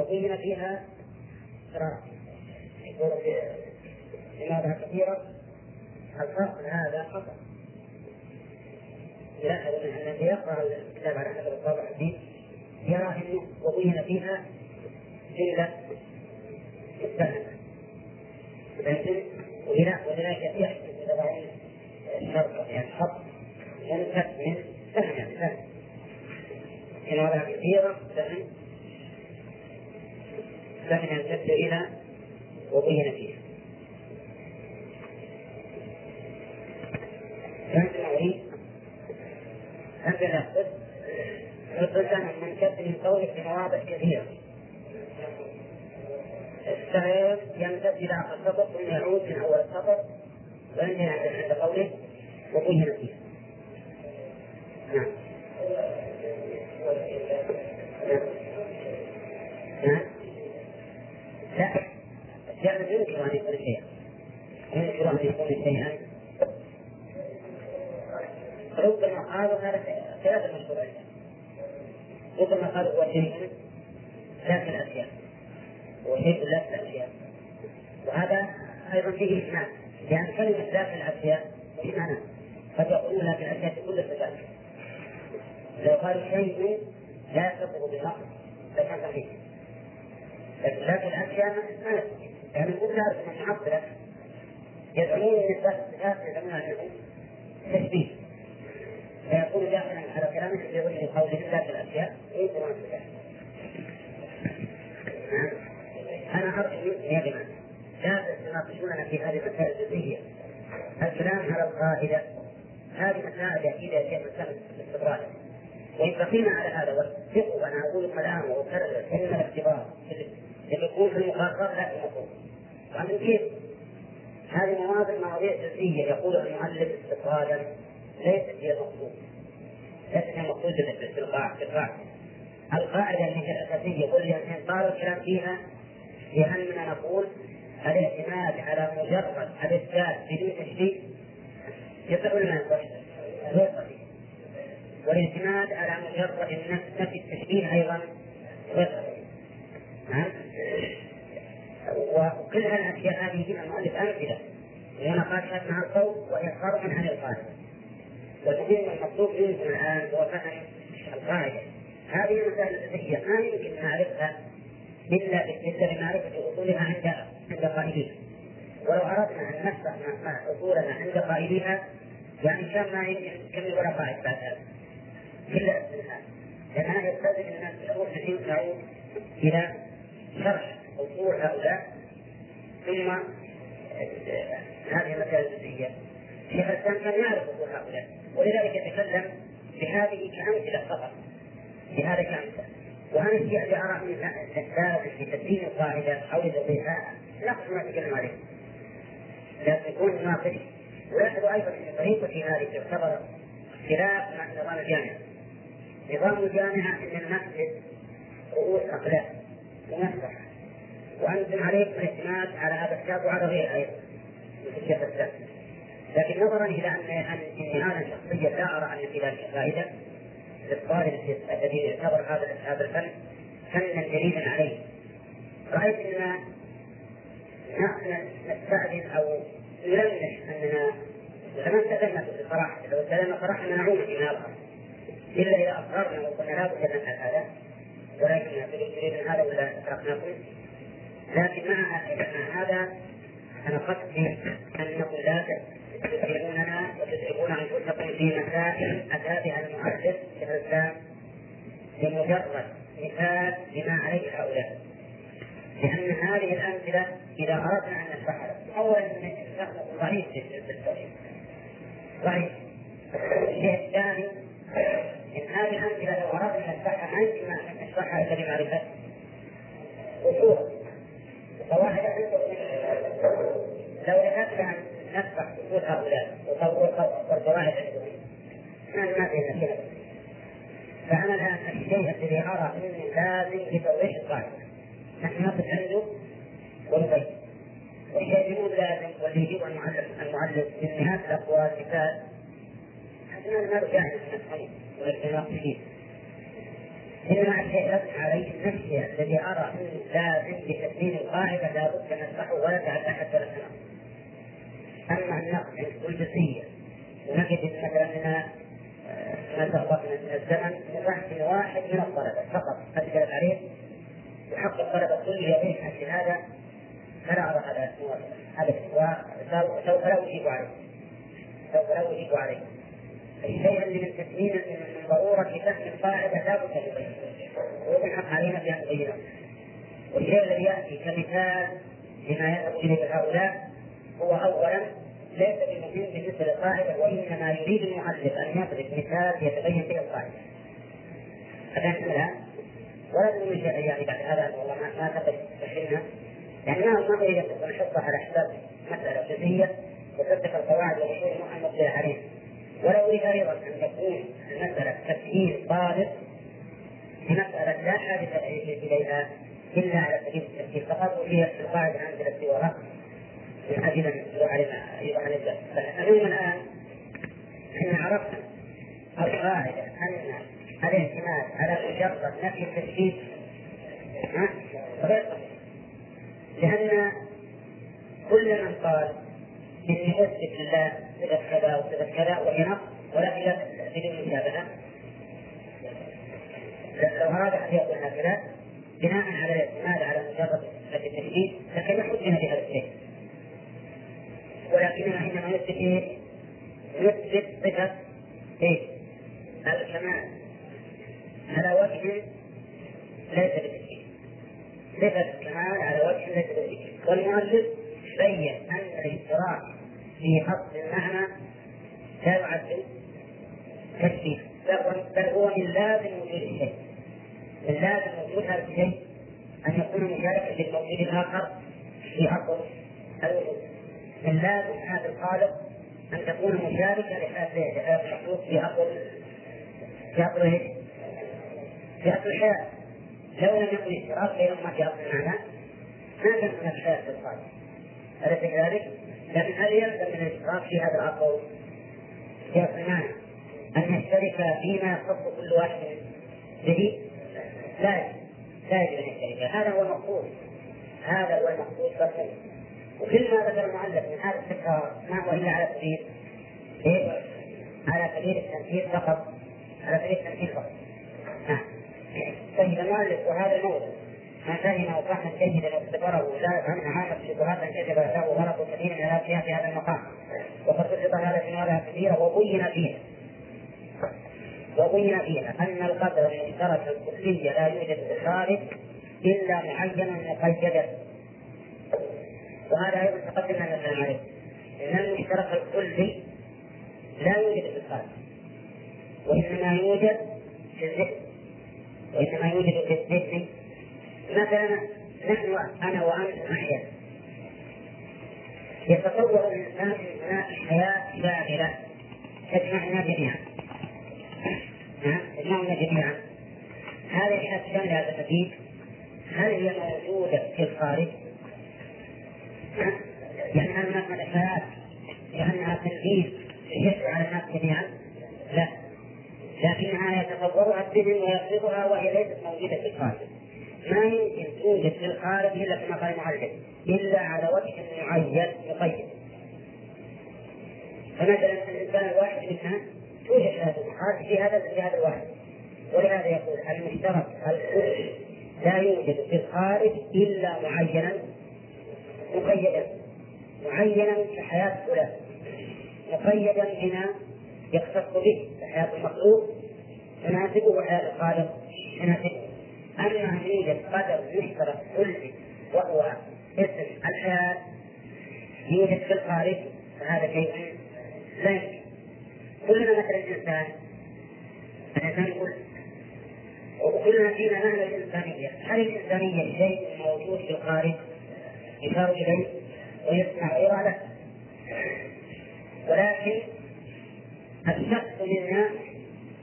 وبين فيها ترى يقول لماذا كثيرة الفصل هذا خطأ. أن الذي يقرأ الكتاب على حسب الطابع الحديث يرى أنه وبين فيها جملة مستهلكة ولذلك يحسب تضعون الشرط. يعني الخط ينفك من سهم سهم إن وضع كثيرا سهم سهم يمتد إلى وبين فيها. فهمت المعين؟ أنت نفسك يقول من من قولك في مواضع كثيرة. السعير يمتد إلى آخر السطر ثم يعود من أول السطر وينتهي عند قوله وبين فيه نعم نعم. لا الجعل ينكر أن يكون شيئا ينكر أن يكون شيئا ربما قالوا هذا ثلاثة مشروعية ربما قالوا هو شيء لا في الأشياء. هو شيء لا في الأشياء. وهذا أيضا فيه إجماع. لأن كلمة في الأشياء في معنى. قد يقولون لا في الأشياء كل الصفات لو قالوا شيء لا يصدق بالنقص لكان صحيح. لكن الأشياء ما مو تعرف من المعطلة يدعون الصفات يدعون على تشبيه. فيكون داخلا على كلامه في وجه قوله في الأشياء ليس ما في أنا أرجو يا جماعة لا تناقشوننا في هذه المسائل الجزئية. الكلام على القاعدة هذه مسائل أكيدة هي مسائل الاستقرار. وإن بقينا على هذا واتفقوا أنا أقول كلام وأكرر كلمة الاختبار يكون في المخاطرات لا المفهوم ومن كيف؟ هذه مواضع مواضيع جزئية يقول المؤلف استقرالا ليست هي المقصود ليست هي المقصود في القاعدة القاعدة. اللي هي الأساسية واللي قال الكلام فيها هي أننا نقول الاعتماد على مجرد الإثبات بدون تشريك يصح ولا ما غير صحيح والاعتماد على مجرد نفي التشبيه أيضا. غير صحيح وكل الأشياء هذه فيها المؤلف أمثلة لنقاشات مع الصوت وهي خارج عن القاعدة. والمهم المطلوب منكم الآن هو فهم القاعدة. هذه المسائل الأساسية ما يمكن نعرفها إلا بمعرفة أصولها عند عند قائليها. ولو أردنا أن نشرح أصولنا عند قائليها يعني كان ما يمكن كم ولا قائد بعد هذا. إلا لأن هذا يستلزم الناس الأول الحين إلى شرح أصول هؤلاء ثم هذه المسائل الجزئية. شيخ الإسلام كان يعرف أصول هؤلاء ولذلك يتكلم بهذه كأمثلة فقط بهذا كأمثلة. وأنا الشيء اللي أرى من الثالث في تدين القاعدة أو لتوضيحها نقص ما تكلم عليه. لكن يكون ناقص ولاحظوا أيضا أن طريقة هذه تعتبر اختلاف مع نظام الجامعة. نظام الجامعة أن نحدد رؤوس أقلام. ومسرح وأنتم عليكم الاعتماد على هذا الكتاب وعلى غيره أيضا مثل الشيخ الثاني لكن نظرا إلى أن أني أنا شخصيا لا أرى أن في ذلك فائدة. للطالب الذي يعتبر هذا هذا الفن فنا جديدا عليه. رأيت أن نستأذن أو نلمح أننا لما استأذنا صراحة لو استأذنا صراحة نعود فيما يظهر إلا إذا أصررنا وقلنا لا بد نفعل هذا. ولكن تريد هذا ولا تركناكم لكن مع هذا أنا قصدي أن نقول لا تتبعوننا وتتعبون انفسكم في مسائل اتى بها المؤلف في الاسلام لمجرد مثال لما عليه هؤلاء. لأن هذه الأمثلة إذا أردنا أن نشرحها اولا الشخص ضعيف في التوحيد ضعيف. الشيء الثاني ان هذه الامثله لو اردنا ان نشرحها ما ان نشرحها الا بمعرفه اصولها وقواعد لو ذهبنا نفع سقوط هؤلاء والقواعد ما ما في مشكلة فأنا الآن الشيء الذي أرى أنه لازم لتوضيح القاعدة نحن نقف عنده ونبين والشيء اللي مو لازم واللي يجيب المعلم المعلم من نهاية الأقوال مثال داعي من الحديث والاختلاف فيه انما الشيء لازم عليه نفسي الذي انه لازم بتسليم القاعده لابد ان نشرحه ولا تعد احد ولا اما النقد والجزئيه نجد مثلا من ما تغلط من الزمن من بحث واحد من الطلبه فقط اسجلت عليه وحق الطلبه كل يومين حق هذا فلا ارى هذا ابدا وسوف لا أجيب عليه سوف لا أجيب عليه اللي من تسليم من ضروره فهم القاعدة لا بد من بينه حق علينا بان نبينه والشيء الذي يأتي كمثال لما اليه هؤلاء هو اولا ليس بمهم بالنسبة للقاعدة وإنما يريد المؤلف أن يضرب مثال يتبين به القاعدة. أفهمت ولا تقول يعني بعد هذا والله ما ما تحلنا يعني ما ما اريد ان نحطها على حساب مسألة جزئيه وتتبع القواعد والاصول المطلع عليه ولا اريد أيضا أن تكون المساله تفهيم طالب بمساله لا حاجة إليها إلا على سبيل التفكير. فقط وهي القاعدة امثله سواها من أجل ان يوضع على فالمهم الآن إن عرفنا القاعدة أن الاعتماد على مجرد نفي التشكيك غير لأن كل من قال اني اثبت لله صفه كذا وصفه كذا وهي نقص ولكن بدون مشابهه لو اراد ان يقول هكذا بناء على الاعتماد على مجرد نفي التشكيك لكن حجنا بهذا الشيء ولكننا حينما نثبت إيه؟ نثبت صفة إيه؟ الكمال على وجه ليس بالتشكيل صفة الكمال على وجه ليس بالتشكيل والمؤلف بين أن الاشتراك في أصل المعنى لا يعد تشبيه بل هو من لازم وجود الشيء من لازم وجود هذا الشيء أن يكون مشاركا للموجود الآخر في أصل الوجود. من لازم هذا الخالق أن تكون مشاركة لهذا المخلوق في أصل في إيش؟ في أصل الحياة. لو لم يكن اشتراك بينهما في أصل المعنى ما كان هناك حياة في الخالق. أليس كذلك؟ لكن هل يلزم من الاشتراك في هذا أصل المعنى أن يشترك فيما يخص كل واحد به؟ لا لا يجب أن يشترك. هذا هو المقصود. هذا هو المقصود بس. وكل ما ذكر المؤلف من هذا التكرار ما هو إلا على سبيل إيه؟ على سبيل التمثيل فقط. على سبيل التمثيل فقط. نعم. طيب المؤلف وهذا الموضوع. ما فهم وفهما جيدا واعتبره لا يفهم عامة الشبهات ان كتب له غلط كثير من الاشياء في هذا المقام. وقد بسط هذا في مواضع كثيرة وبين فيها. وبين فيها أن القدر المشترك الكلي لا يوجد في الخارج إلا معينا مقيدا. وهذا أيضا تقدمنا مثلا عليه إن المشترك الكلي لا يوجد في الخارج. وإنما يوجد في الذهن. وإنما يوجد في الذهن. مثلا نحن أنا وأنت نحيا يتصور الإنسان ان هناك حياه شاملة. تجمعنا جميعا. تجمعنا جميعا. هذه الحياة الشاملة هذا التكليف هل هي موجودة في الخارج؟ لأنها هناك ملكات لأنها تنفيذ يشق على الناس جميعا؟ لا. لكنها يتصورها الذهن ويفرضها وهي ليست موجودة في الخارج. ما يمكن توجد في الخارج إلا كما قال المعلم إلا على وجه معين. مقيد فمثلا الإنسان الواحد منها توجد هذا الخارج في هذا في هذا الواحد. ولهذا يقول المشترك الكل لا يوجد في الخارج إلا معينا مقيدا. معينا كحياة فلان. مقيدا بما يختص به. كحياة المخلوق تناسبه وحياة الخالق تناسبه أما يوجد قدر مشترك كلي وهو اسم الحياة يوجد في الخارج. فهذا شيء لا كلنا مثل الإنسان. الإنسان يقول وكلنا فينا معنى الإنسانية. هل الإنسانية شيء موجود في الخارج؟ يشار إليه ويسمع إرادة. ولكن الشخص منا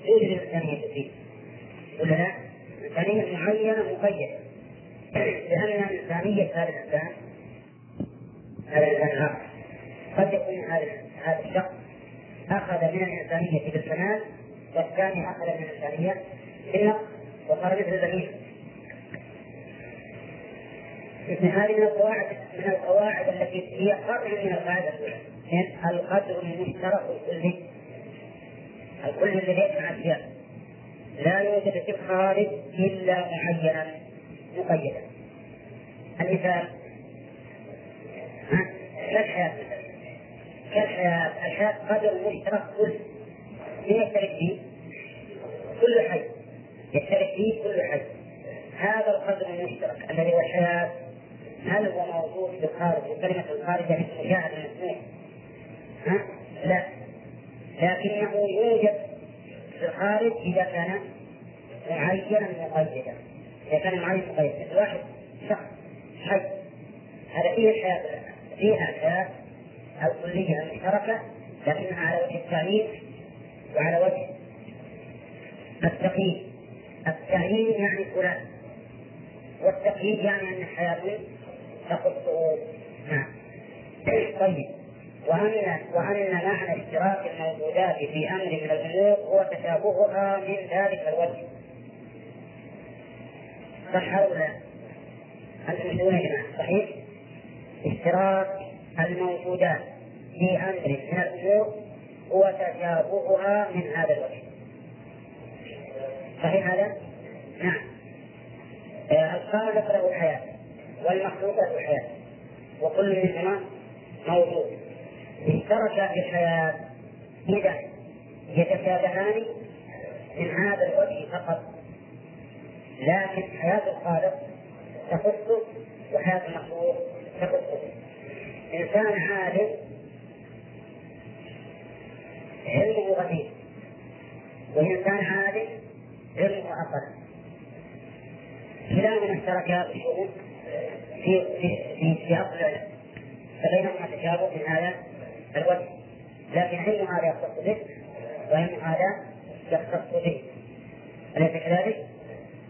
يوجد الإنسانية فيه. ولا لا؟ إنسانية معينة مقيدة. لأن إنسانية هذا الإنسان هذا الإنسان الآخر قد يكون هذا الشخص أخذ من الإنسانية بالكمال والثاني أخذ من الإنسانية بالنقص وصار مثل البهيمة. هذه من القواعد من القواعد التي هي فرع من القاعدة الأولى. القدر المشترك الكلي الكل الذي يجمع أشياء لا يوجد في الخارج إلا معينا مقيدا المثال كالحياة كالحياة الحياة قدر مشترك كل يشترك فيه؟ كل حي يشترك فيه كل حي هذا القدر المشترك الذي هو الحياة هل هو موجود في الخارج وكلمة الخارج يعني مشاهد المسموع؟ ها؟ لا لكنه يوجد في الخارج إذا كان معينا مقيدا إذا كان معين مقيد مثل واحد شخص حي. هذا فيه الحياة فيها الحياة الكلية المشتركة لكنها على وجه التعيين وعلى وجه التقييد. التعيين يعني فلان. والتقييد يعني أن حياته تخصه نعم. طيب. وأن وأن معنى اشتراك الموجودات في أمر من الأمور هو تشابهها من ذلك الوجه صح أو لا؟ يا جماعة صحيح؟ اشتراك الموجودات في أمر من الأمور هو تشابهها من هذا الوجه صحيح هذا؟ نعم آه، الخالق له حياة والمخلوق له حياة وكل منهما موجود اشتركا في الحياة إذا يتشابهان من هذا الوجه فقط. لكن حياة الخالق تخصه وحياة المخلوق تخصه إنسان عالم علمه غريب وإنسان عالم علمه أقل. كلاهما اشتركا في في في في, أصل العلم فبينهما تشابه في هذا الوجه. لكن علم هذا يختص به؟ وعلم هذا يختص به؟ أليس كذلك؟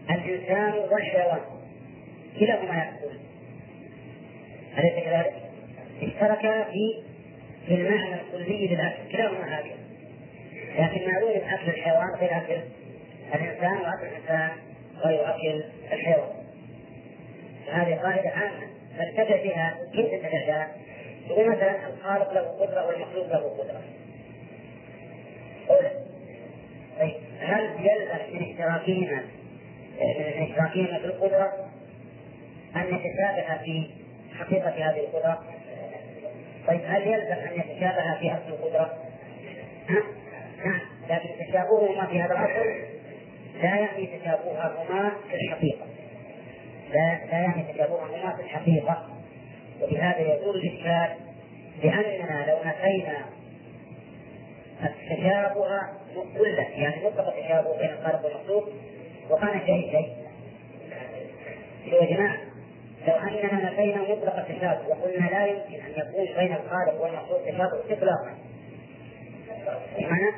الإنسان والحيوان. كلاهما يأكلون أليس كذلك؟ اشتركا في في المعنى الكلي للأكل. كلاهما هذه. لكن معلوم أكل الحيوان غير أكل. الإنسان وأكل الإنسان غير أكل الحيوان. هذه قاعدة عامة. فانتبه بها كيف تتبع مثلا الخالق له قدرة والمخلوق له قدرة طيب هل يلزم من اشتراكهما من اشتراكهما في القدرة أن يتشابه في حقيقة هذه القدرة؟ طيب هل يلزم أن يتشابه في أصل القدرة؟ نعم لكن تشابههما في هذا الأصل لا يعني تشابههما في الحقيقة لا لا يعني تشابههما في الحقيقة وبهذا يزول الإشكال لأننا لو نفينا التشابه كله يعني مطلق التشابه بين الخالق والمخلوق وكان شيء شيء يا جماعة لو أننا نفينا مطلق التشابه وقلنا لا يمكن أن يكون بين الخالق والمخلوق تشابه إطلاقا بمعنى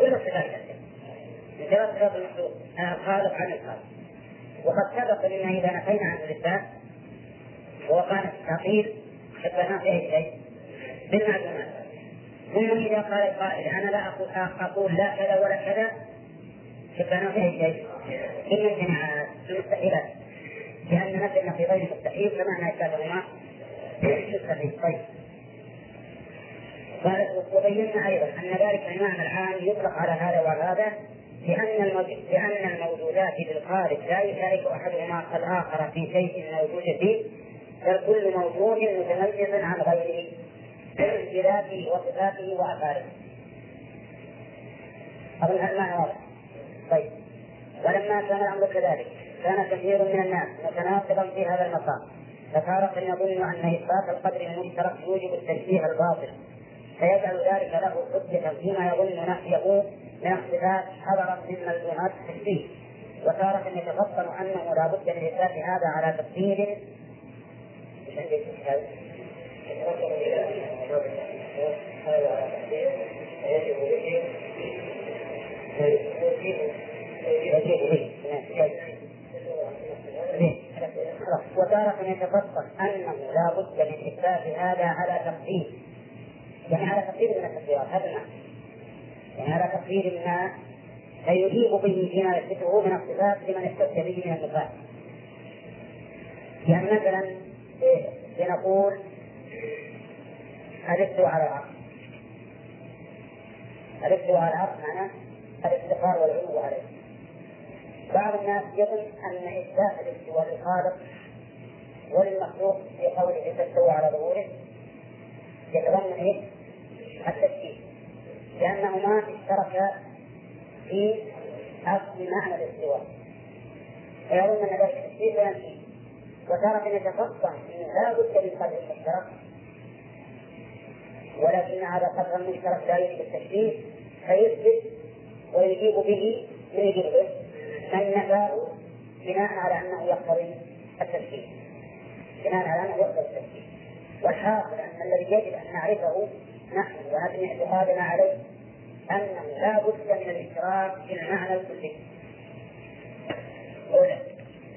كل الصفات ثلاث صفات المخلوق الخالق عن الخالق. وقد سبق لنا إذا نفينا عن الإثبات وكان التعطيل شبهناه في أي شيء. بالمعلومات. ثم إذا قال القائل أنا لا أقول, أقول لا كذا ولا كذا. شبهناه في أي شيء. بالامتناعات المستحيلات. لأن نفي النفي غير مستحيل فمعنى إثباتهما مستحيل طيب. وبينا أيضا أن ذلك المعنى العام يطلق على هذا وهذا لأن لأن الموجودات بالخارج لا يشارك أحدهما الآخر في شيء موجود فيه كل موجود متميز عن غيره بذاته وصفاته وأفعاله. أظن المعنى واضح. طيب ولما كان الأمر كذلك كان كثير من الناس متناقضا في هذا المقام فتارة يظن أن إثبات القدر المشترك يوجب التشبيه الباطل فيجعل ذلك له حجة فيما يظن نفيه من الصفات حضرت من ملزومات التشبيه وتارة يتفطن أنه لا بد من إثبات هذا على تفسير وتارة يتفصل أنه لا بد من إثبات هذا على تقدير. يعني على تقدير من التقديرات هذا المعنى. يعني على تقدير ما فيجيب به فيما يثبته من الصفات لمن احتج به من النفاق يعني مثلا لنقول الاستواء على العرش الاستواء على العرش معناه الافتقار والعلو عليه. بعض الناس يظن أن اثبات الاستواء للخالق وللمخلوق في قوله تستوى على ظهوره يتضمن إيه؟ التشكيك لأنهما اشتركا في أصل معنى الاستواء. فيظن أن ذلك التشكيك وينفيه وتارة يتفطن لا بد من قدر المشترك. ولكن هذا قدر المشترك لا يجب التشبيه فيثبت ويجيب به من يجيب به بناء على أنه يقتضي التشبيه. بناء على أنه يقتضي التشبيه. والحاصل أن الذي يجب أن نعرفه نحن ونبني اعتقادنا عليه أنه لا بد من الاشتراك في المعنى الكلي.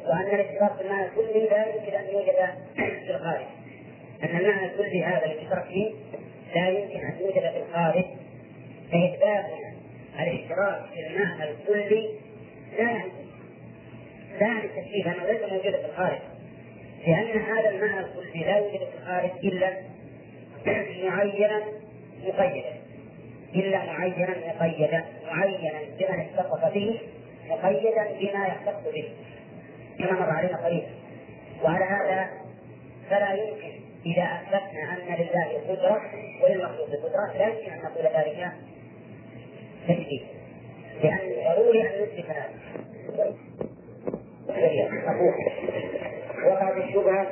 وأن الاشتراك في المعنى الكلي لا يمكن أن يوجد في الخارج. أن المعنى الكلي هذا الاشتراك فيه لا يمكن أن يوجد في الخارج. فاثباتنا الاشتراك في المعنى الكلي لا لا يعني التشبيه انه ليس موجودا في الخارج. لأن هذا المعنى الكلي لا يوجد في الخارج إلا معينا مقيدا. إلا معينا مقيدا. معينا بما اتصف به مقيدا بما يختص به. كما مر علينا قريبا وعلى هذا فلا يمكن إذا أثبتنا أن لله قدرة وللمخلوق قدرة لا يمكن أن نقول ذلك تشبيه لأن ضروري أن نثبت هذا. وقعت الشبهة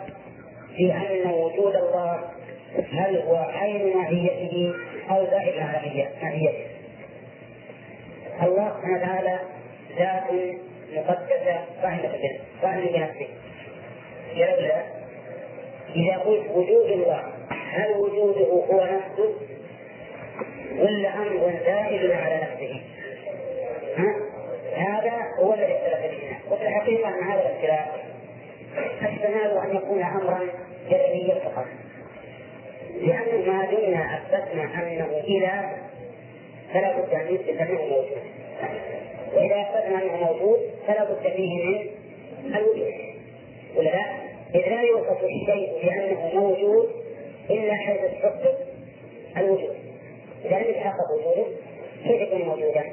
في أن وجود الله هل هو عين معيته أو زائد على معيته الله سبحانه وتعالى ذات مقدسة قائمة قائمة بنفسه لولا إذا قلت وجود الله هل وجوده هو نفسه؟ ولا أمر زائد على نفسه؟ ها؟ هذا هو الذي اختلف فيه وفي الحقيقة أن هذا الاختلاف احتمال أن يكون أمرا جدليا فقط. لأن ما دمنا أثبتنا أنه إله فلا بد أن يثبت أنه موجود وإذا أثبتنا أنه موجود فلا بد فيه من الوجود ولا لا؟ إذ لا يوصف الشيء بأنه موجود إلا حيث تحقق الوجود إذا لم يتحقق وجوده كيف يكون موجودا؟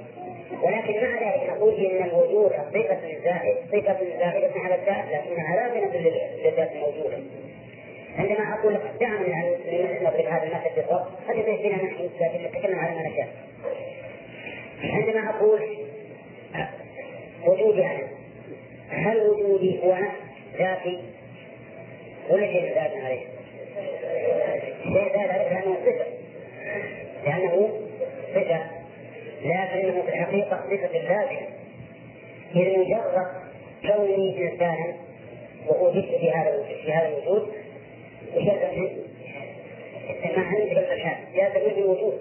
ولكن مع ذلك نقول إن الوجود صفة زائد صفة زائدة على الذات لكنها لا تدل للذات الموجودة عندما أقول لك دعنا نضرب هذا المثل بالضبط هذا يبين نحن لكن نتكلم على ما نشاء عندما أقول وجودي أنا هل وجودي هو؟ نفس ذاتي. ولا شيء زاد عليه؟ شيء زاد عليه لأنه صفة. لأنه صفة. لكنه في الحقيقة صفة لازمة إذ مجرد كوني إنسانا وأوجدت في هذا في هذا الوجود وشرف ما عندي الحال لازم الوجود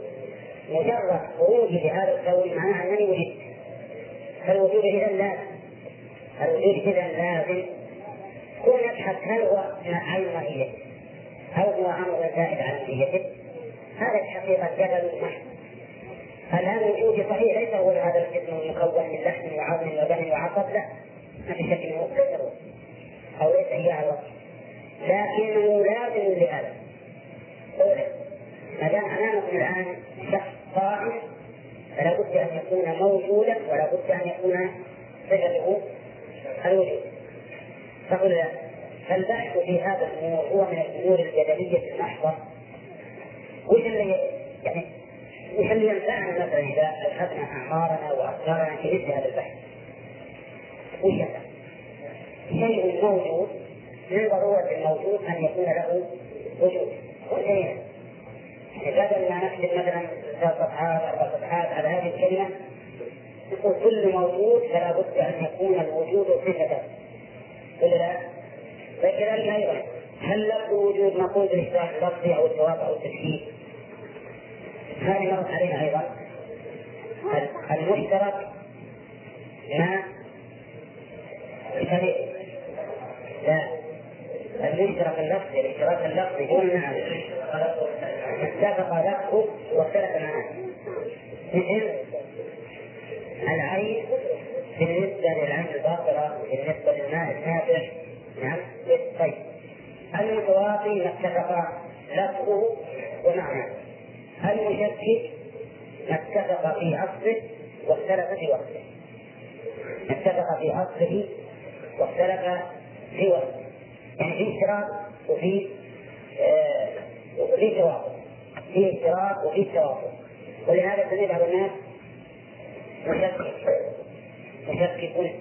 مجرد خروجي لهذا الكون معناه أنني وجدت. فالوجود اذا لازم الوجود اذا لازم كون يبحث هل هو عين ماهية هل هو أمر زائد عن ماهيته هذا الحقيقة جدل محض الآن وجودي صحيح ليس هو هذا الجسم المكون من لحم وعظم ودم وعصب لا. ما في شك إنه أو ليس هي على الوصف لكنه لازم لهذا. ما دام أمامكم الآن شخص قائم فلا بد أن يكون موجودا ولا بد أن يكون صفته الوجود فقل فالبحث في هذا الأمور هو من الأمور الجدلية المحضة وش اللي يعني وش اللي ينفعنا مثلا إذا أخذنا أعمارنا وافكارنا في مثل هذا البحث؟ وش؟ شيء موجود من ضرورة الموجود أن يكون له وجود وشيء بدل ما نكتب مثلا ثلاث صفحات أربع صفحات على هذه الكلمة نقول كل موجود فلا بد أن يكون الوجود صفة. ولا لا؟ فكذلك أيضا هل له وجود نقول بالإشباه اللفظي أو الجواب أو التشكيل؟ هذه مرت علينا أيضا. المشترك ما لا. المشترك اللفظي الاشتراك اللفظي هو نعم اتفق لفظه واختلف معه. مثل العين بالنسبة للعين الباطلة بالنسبة للماء النافع. نعم. طيب. المتواطي ما اتفق لفظه ومعناه. المشكك ما اتفق في أصله واختلف في وقته اتفق في أصله واختلف في وقته يعني في اشتراك وفي آه وفي توافق. في اشتراك وفي توافق. ولهذا سمي بعض الناس مشكك مشكك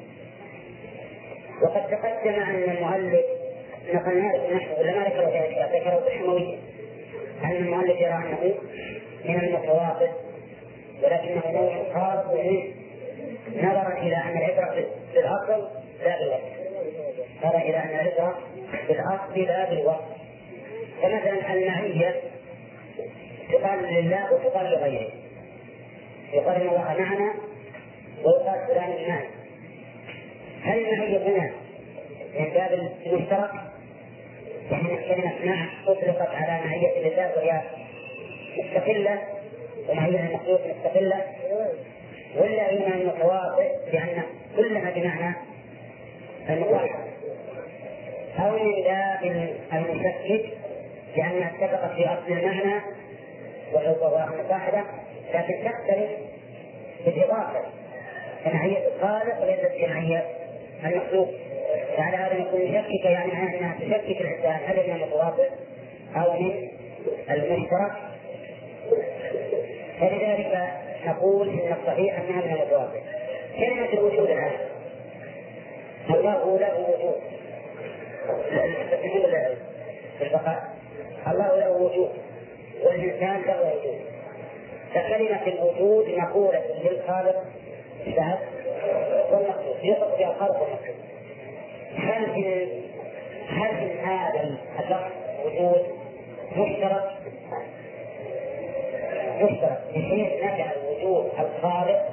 وقد تقدم أن المؤلف نقلنا نحن ولا ما ذكروا ذلك ذكروا بالحموية. أن المؤلف يرى أنه من المتواطئ ولكنه نوع خاص منه نظرا إلى أن العبرة بالأصل لا بالوصف نظرا إلى أن العبرة بالأصل لا بالوصف فمثلا المعية تقال لله وتقال لغيره. يقال إن الله معنا ويقال فلان معنا هل المعية هنا من باب المشترك؟ يعني كلمة مع أطلقت على معية لله وهي مستقلة ومعية المخلوق مستقلة ولا هي من المتواطئ لأن كلها بمعنى المواحد أو باب المشكك لأنها اتفقت في أصل المعنى المصاحبة لكن تختلف بالإضافة كمعية الخالق وليست كمعية المخلوق. وعلى هذا نكون نشكك يعني أنها تشكك الإنسان. هل من المتواطئ أو من المشترك؟ فلذلك نقول إن الصحيح أنها من المتواطئ كلمة الوجود الآن. الله له وجود. البقاء الله له وجود والإنسان له وجود فكلمة الوجود. مقولة للخالق الذهب والمخلوق يطلق فيها الخالق والمخلوق هل في هل في هذا اللفظ وجود مشترك مشترك بحيث نجعل وجود الخالق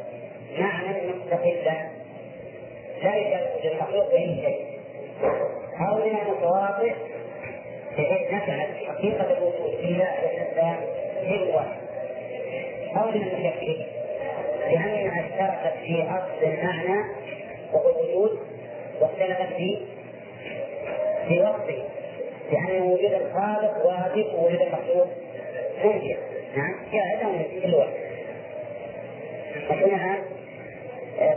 معنى مستقلا لا يشارك المخلوق بأي شيء من المتواضع نجعل حقيقة في ذات الإنسان هو أو من المشكك لأنها اشتركت في أصل المعنى وهو الوجود واختلفت في في وقته. لأن وجود الخالق واجب ووجود المخلوق. ممكن نعم. جاهز في كل وقت. لكنها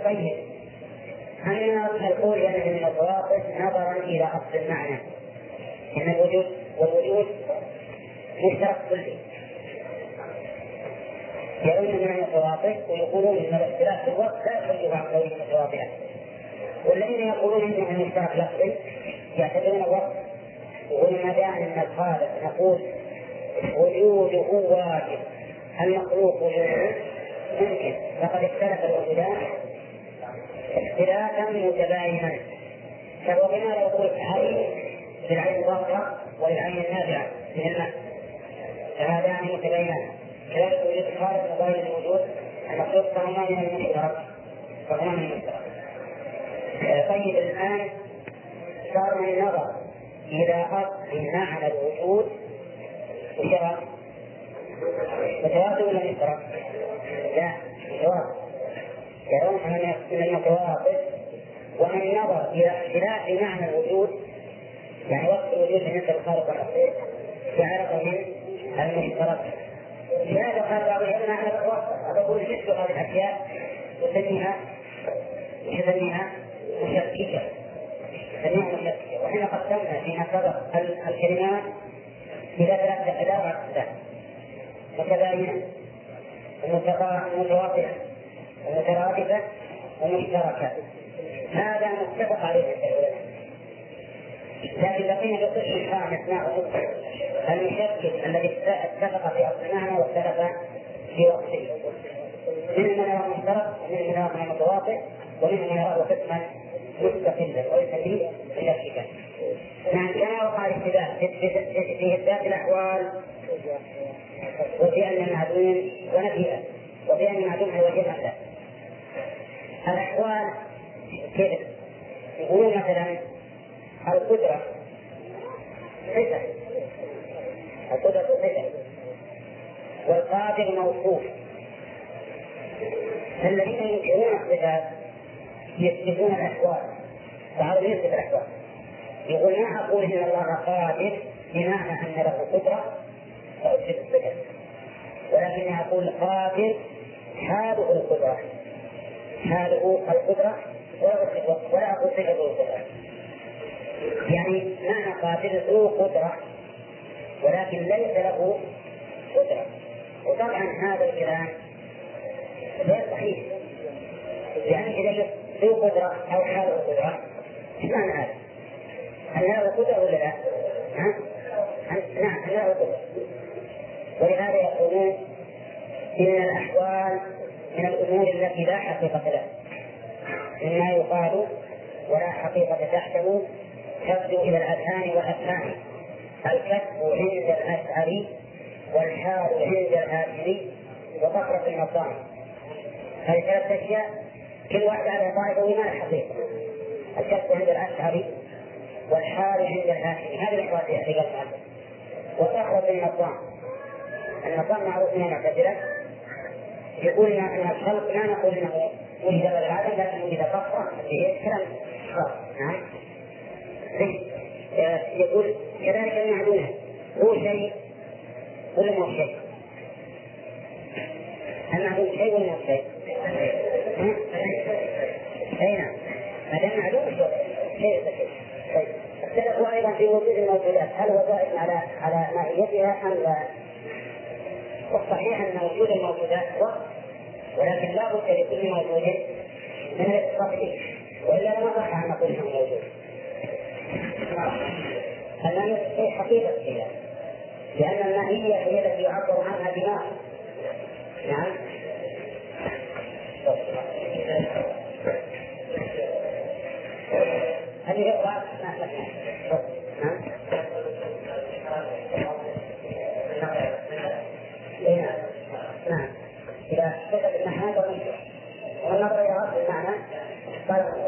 طيب. أما نقول أن من المتواقف نظرا إلى أصل المعنى؟ أن الوجود والوجود مشترك كلي يرون من المتواطئ ويقولون إن الاختلاف في الوقت لا يخرج عن قول المتواطئه والذين يقولون انه المشترك لفظي يعتبرون الوقت وما دام ان الخالق نقول وجوده واجب. المخلوق وجوده ممكن. فقد اختلف الوجودان اختلافا متباينا. فهو بما لو قلت عين للعين الظاهرة وللعين النافعة من الماء فهذان متباينان. كذلك وجود الخالق مباين للوجود المخلوق فهما من المشترك فهما من المشترك طيب الآن صار من النظر إلى أصل معنى الوجود وشرع. متواطئ ولا مشترك؟ لا متواطئ يرون من المتواطئ ومن النظر إلى اختلاف معنى الوجود يعني وقت الوجود بالنسبة للخالق والمخلوق جعله من المشترك. لهذا قال بعض العلماء أنا أقول مثل هذه الأشياء يسميها يسميها مشككة. يسميها مشككة. وحين قسمنا فيما سبق الكلمات إلى ثلاثة إلى أقسام متباينة المتواطئة المترادفة ومشتركة هذا متفق عليه. العلماء لكن بقينا بقسم خامس معه المشكك الذي اتفق في اصل المعنى واختلف في وقته منهم من يراه مشترك ومنهم من يراه متواطئ ومنهم من يراه قسما مستقلا وليس فيه مشككا نعم كما وقع الاشتباه في اثبات الأحوال وفي أن المعدوم ونفيها وفي أن المعدوم هو وجه له الأحوال كيف؟ يقولون مثلا القدرة. صفة القدرة صفة والقادر موصوف. الذين ينكرون الصفات يثبتون الأحوال. بعضهم يثبت الأحوال. يقول ما أقول إن الله قادر بمعنى أن له قدرة؟ فاثبت الصفة. ولكني أقول قادر حاله القدرة. حاله القدره ولا أقول صفته القدره يعني معنى قادر ذو قدرة ولكن ليس له قدرة وطبعا هذا الكلام غير صحيح يعني إذا ذو قدرة أو حاله قدرة إيش معنى هذا؟ هل له قدرة ولا لا؟ ها؟ نعم هل له قدرة ولهذا يقولون إن الأحوال من الأمور التي لا حقيقة لها. مما يقال ولا حقيقة تحته تبدو إلى الأذهان والأفهام الكسب عند الأشعري والحال عند الهاشمي وفقرة المصائب. هذه ثلاث أشياء كل واحدة على طائفة وما الحقيقة. الكسب عند الأشعري والحال عند الهاشمي هذه الأحوال في قلب وصخرة النظام النظام معروف من المعتزلة يقول أن الخلق لا نقول أنه وجد غير العدم لكن وجد صخرة اللي هي كلام. نعم. يقول كذلك المعلومة هو شيء ولا مو شيء؟ المعلوم شيء ولا مو شيء؟ أي نعم. ما دام معلوم شيء. طيب. اختلفوا أيضا في وجود الموجودات. هل هو زائد على على ماهيتها أم لا؟ والصحيح أن وجود الموجودات هو ولكن لا بد لكل موجود من الاتصاف به وإلا لما صح أن نقول إنه موجود. أن في حقيقة الشيء لأن الماهية هي التي يعبر عنها دماغ نعم. هذه يقرأ نعم نعم. والنظر إلى أصل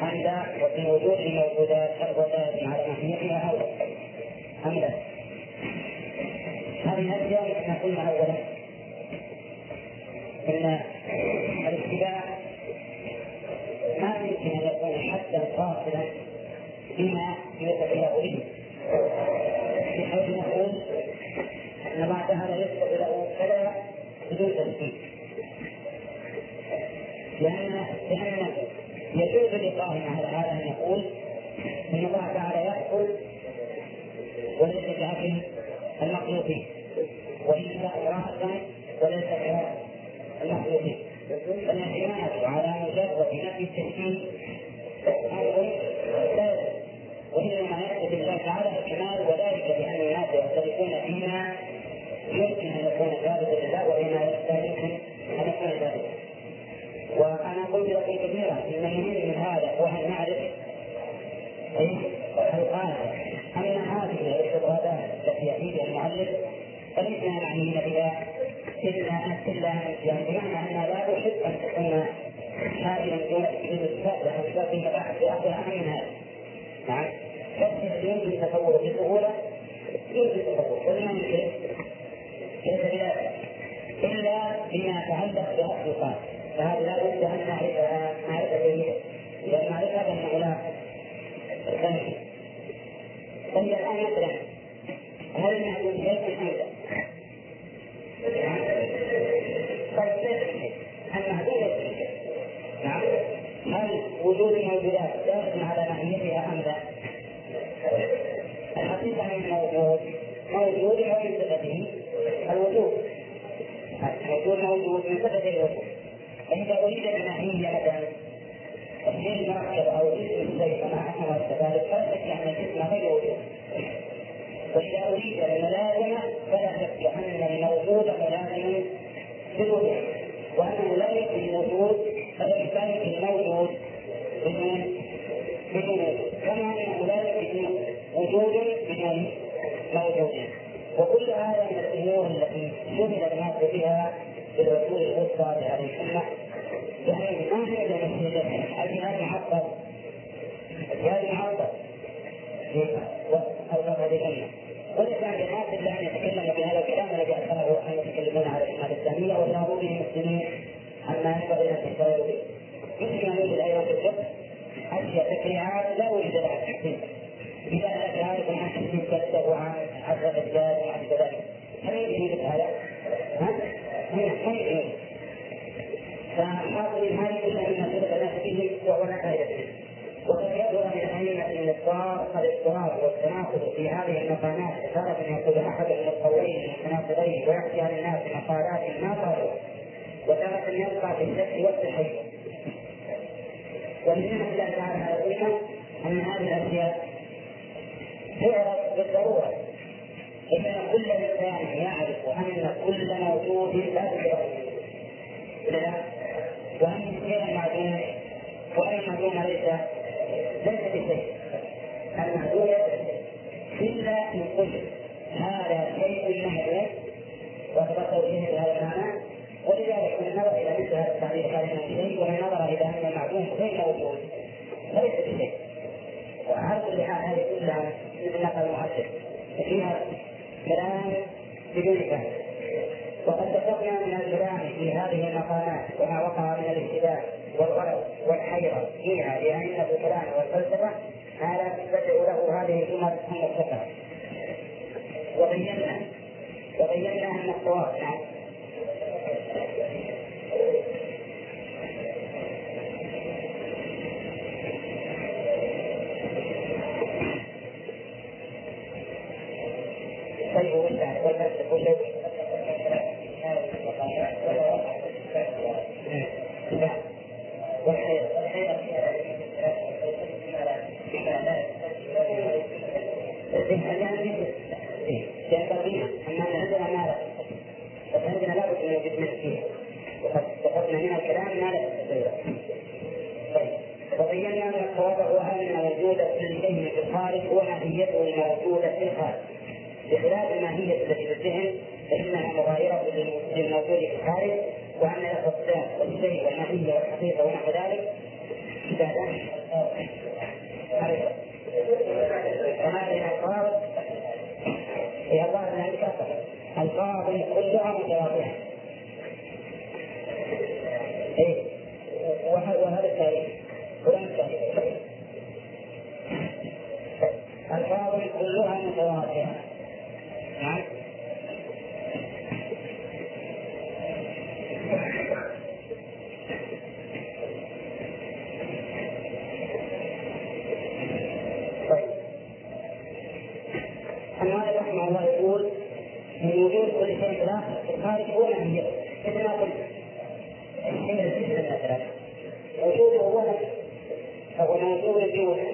هذا وفي وجود الموجودات فرض دلالة على أهميتها أو. أم لا؟ هذه الأشياء إحنا قلنا أولا. أن الاتباع ما يمكن أن يكون حدا فاصلا بما إلى به بحيث نقول أن بعد هذا يسقط له كذا بدون تشكيك يجوز لقاهم على هذا ان يقول إن الله تعالى يقتل وليس بأكل المخلوقين يمكن هذا؟ ها؟ فحاصل هذه من سلك الناس فيه وهو لا فائده فيه. وقد يظهر من أئمة الاضطرار الاضطراب والتناقض في هذه المقامات تارة يقول أحد من القولين المتناقضين ويحكي عن الناس مقالات ما قالوا وتارة يبقى في الشك والتحيز ومن نعمة الله تعالى على الأمة أن هذه الأشياء تعرف بالضرورة إن كل إنسان يعرف أن كل موجود لا بد وأن الشيء معدوم وأن المعدوم ليس ليس بشيء المعدوم إلا إن قلت هذا شيء معدوم وأثبت به بهذا المعنى. ولذلك من نظر إلى مثل هذا التعريف قال إنه شيء ومن نظر إلى أن المعدوم غير موجود ليس بشيء. وعلى كل حال هذه كلها مثل قال المحدث فيها كلام بدون فهم وقد اتفقنا من الكلام في هذه المقامات وما وقع من الاشتباه والغلط والحيرة فيها لأن الكلام والفلسفة ما لا تتبع له هذه الأمم المرتفعة وبينا وبينا أن الصواب نعم وبينا ان الصواب هو ان وجود كل شيء في الخارج هو ماهيته الموجوده في الخارج بخلاف الماهيه التي في الذهن فانها مغايره للموجود في الخارج وأن الاقسام والشيء والماهيه والحقيقة ونحو ذلك. عبادات وهذه الالفاظ هي الله من عندك الفاظ كلها متواضعه إيه وهذا التاريخ. الفاظ كلها متواضعه نعم وجود وهم فهو موجود بوجود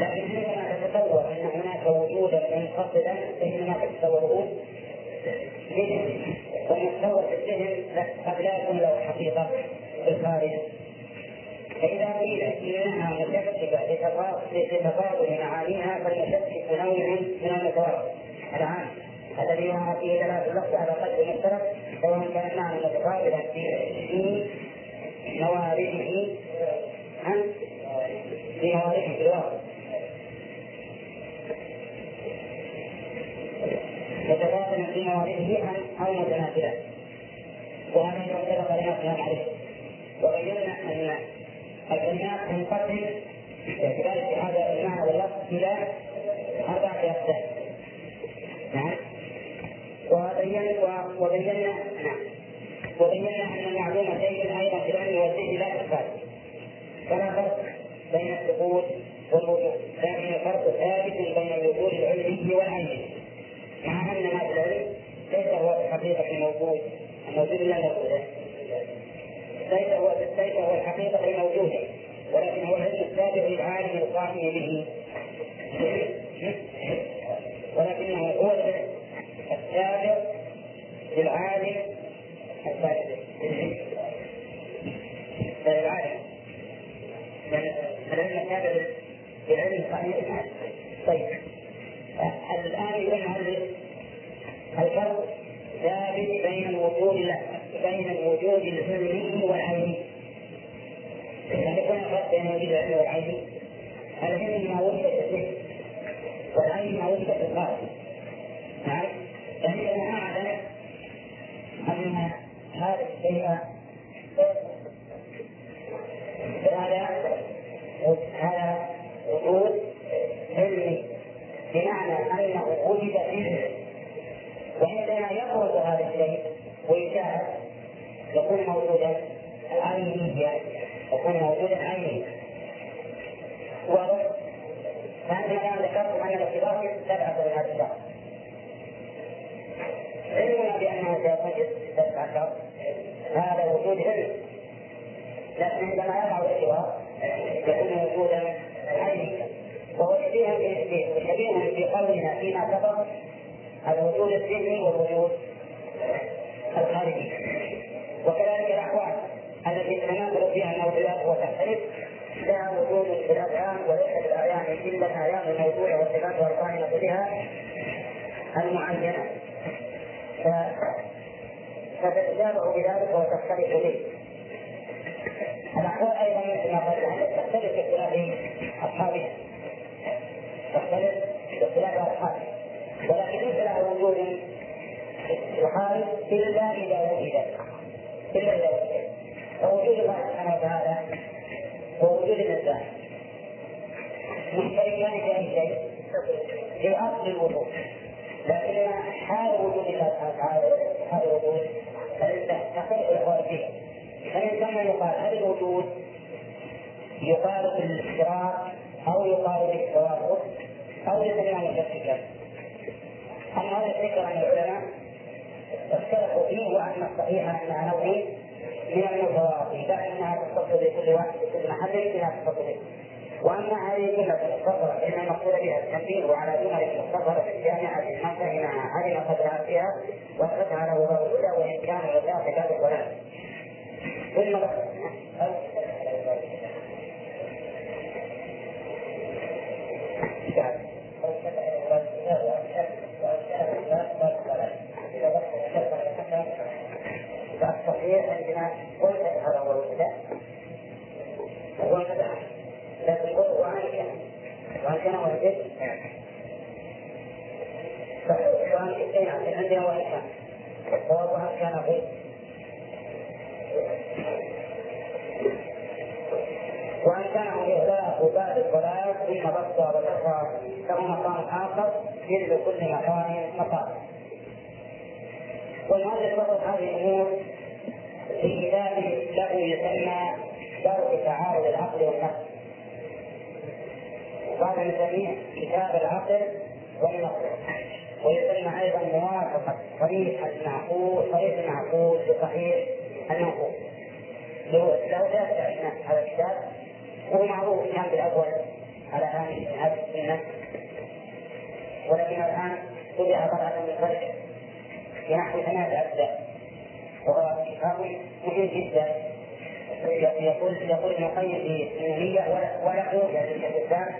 لكن حينما تتصور ان هناك وجودا منفصلا فانما تتصوره بذهن والمتصور في الذهن قد لا يكون له حقيقة في الخارج. فإذا قيل إنها مشككة لتفاضل معانيها فالمشكك نوع من المتوافق العام. الذي يرى فيه دلالة اللفظ على قدر مشترك. سواء كان المعنى متقابلا في موارده عن في موارده في الواقع. في موارده أو متنازلة وهذا يعتبر كلمات عليه وبينا أن الكلمات تنقسم باعتبار هذا المعنى واللفظ إلى أربعة أقسام نعم. وبينا وبينا نعم. وبينا أن المعلوم شيء أيضا في العلم والذهن لا تخالف فلا فرق بين الثبوت والوجود. لكن الفرق ثابت بين الوجود العلمي والعيني مع أن في العلم ليس هو الحقيقة موجود الموجود لا موجود ليس هو ليس هو الحقيقة موجودا ولكن هو العلم السابق للعالم القائم به. ولكنه هو السابق للعالم السابق. للعالم العلم السابق للعلم القائم به. طيب. الآن يقول الفرق ثابت بين الوجود بين الوجود العلمي والعيني يعني يكون الفرق بين الوجود العلمي والعيني العلم ما في الذهن والعين ما في القلب نعم. يعني أنا اعلم ان هذا الشيء هذا هذا وجود علمي بمعنى أنه وجد فيه وعندما يخرج هذا الشيء ويشاهد. يكون موجودا عينيا يكون موجودا عينيا. واضح؟ فأنت الآن ذكرتم أن الاعتبار تبعث من هذا الشخص. علمنا بأنه سيكون سبعة هذا وجود علم. لكن عندما يقع الاعتبار يكون وجودا عينيا. وهو شبيه شبيه في قولنا فيما سبق الوجود الذهني والوجود الخارجي وكذلك الأحوال التي تتناثر فيها الموجودات وتختلف لها وجود في الأذهان وليس الأعيان إلا الأعيان الموجودة والصفات القائمة بها المعينة. فتتشابه بذلك وتختلف به. الأحوال أيضا مثل ما قلنا تختلف باختلاف أصحابها. تختلف باختلاف أصحابها ولكن ليس له وجود يخالف إلا إذا وجد. إلا إذا وجد. فوجود الله سبحانه وتعالى ووجود الإنسان مشتركان في أي شيء. في أصل الوجود. لكن حال وجود الله سبحانه وتعالى حال الوجود تختلف الأحوال فيه. فالإنسان يقال هل الوجود يقال بالاشتراك أو يقال بالتوافق أو يسمى مشتركا أما هذا الذكر عن العلماء اختلفوا فيه وأن الصحيح أنها نوع من المتواضع لكنها تختص بكل واحد في كل محل بها تختص وأما هذه الجمله المختصره فان المقصود بها التنبيه على جمل مختصره جامعه من فهمها علم قدرها فيها واثبتها له الهدى وإن كان الهدى كتاب الضلال ثم فالصحيح عندنا قلت هذا هو الابتداء هو الابتداء لكن قلت وعن كان وعن كان صحيح وعن كان عندنا وعن كان وعن كان غير. وان كان الاغلاق بعد الصلاه ثم بقى وبقى له مقام اخر يجد كل مقام مقام والمؤلف وضع هذه الأمور في كتاب له يسمى درء تعارض العقل والنقل وهذا نسميه كتاب العقل والنقل ويسمى أيضا موافقه صريح المعقول صريح المعقول لصحيح المنقول له ثلاثة عندنا هذا الكتاب وهو معروف كان بالأول على هذه السنة ولكن الآن طبع طبعه من خلفه في نحو ثلاثة أجزاء وهو كتاب مهم جدا. يقول يقول ابن القيم في النونية وله يعني الإسلام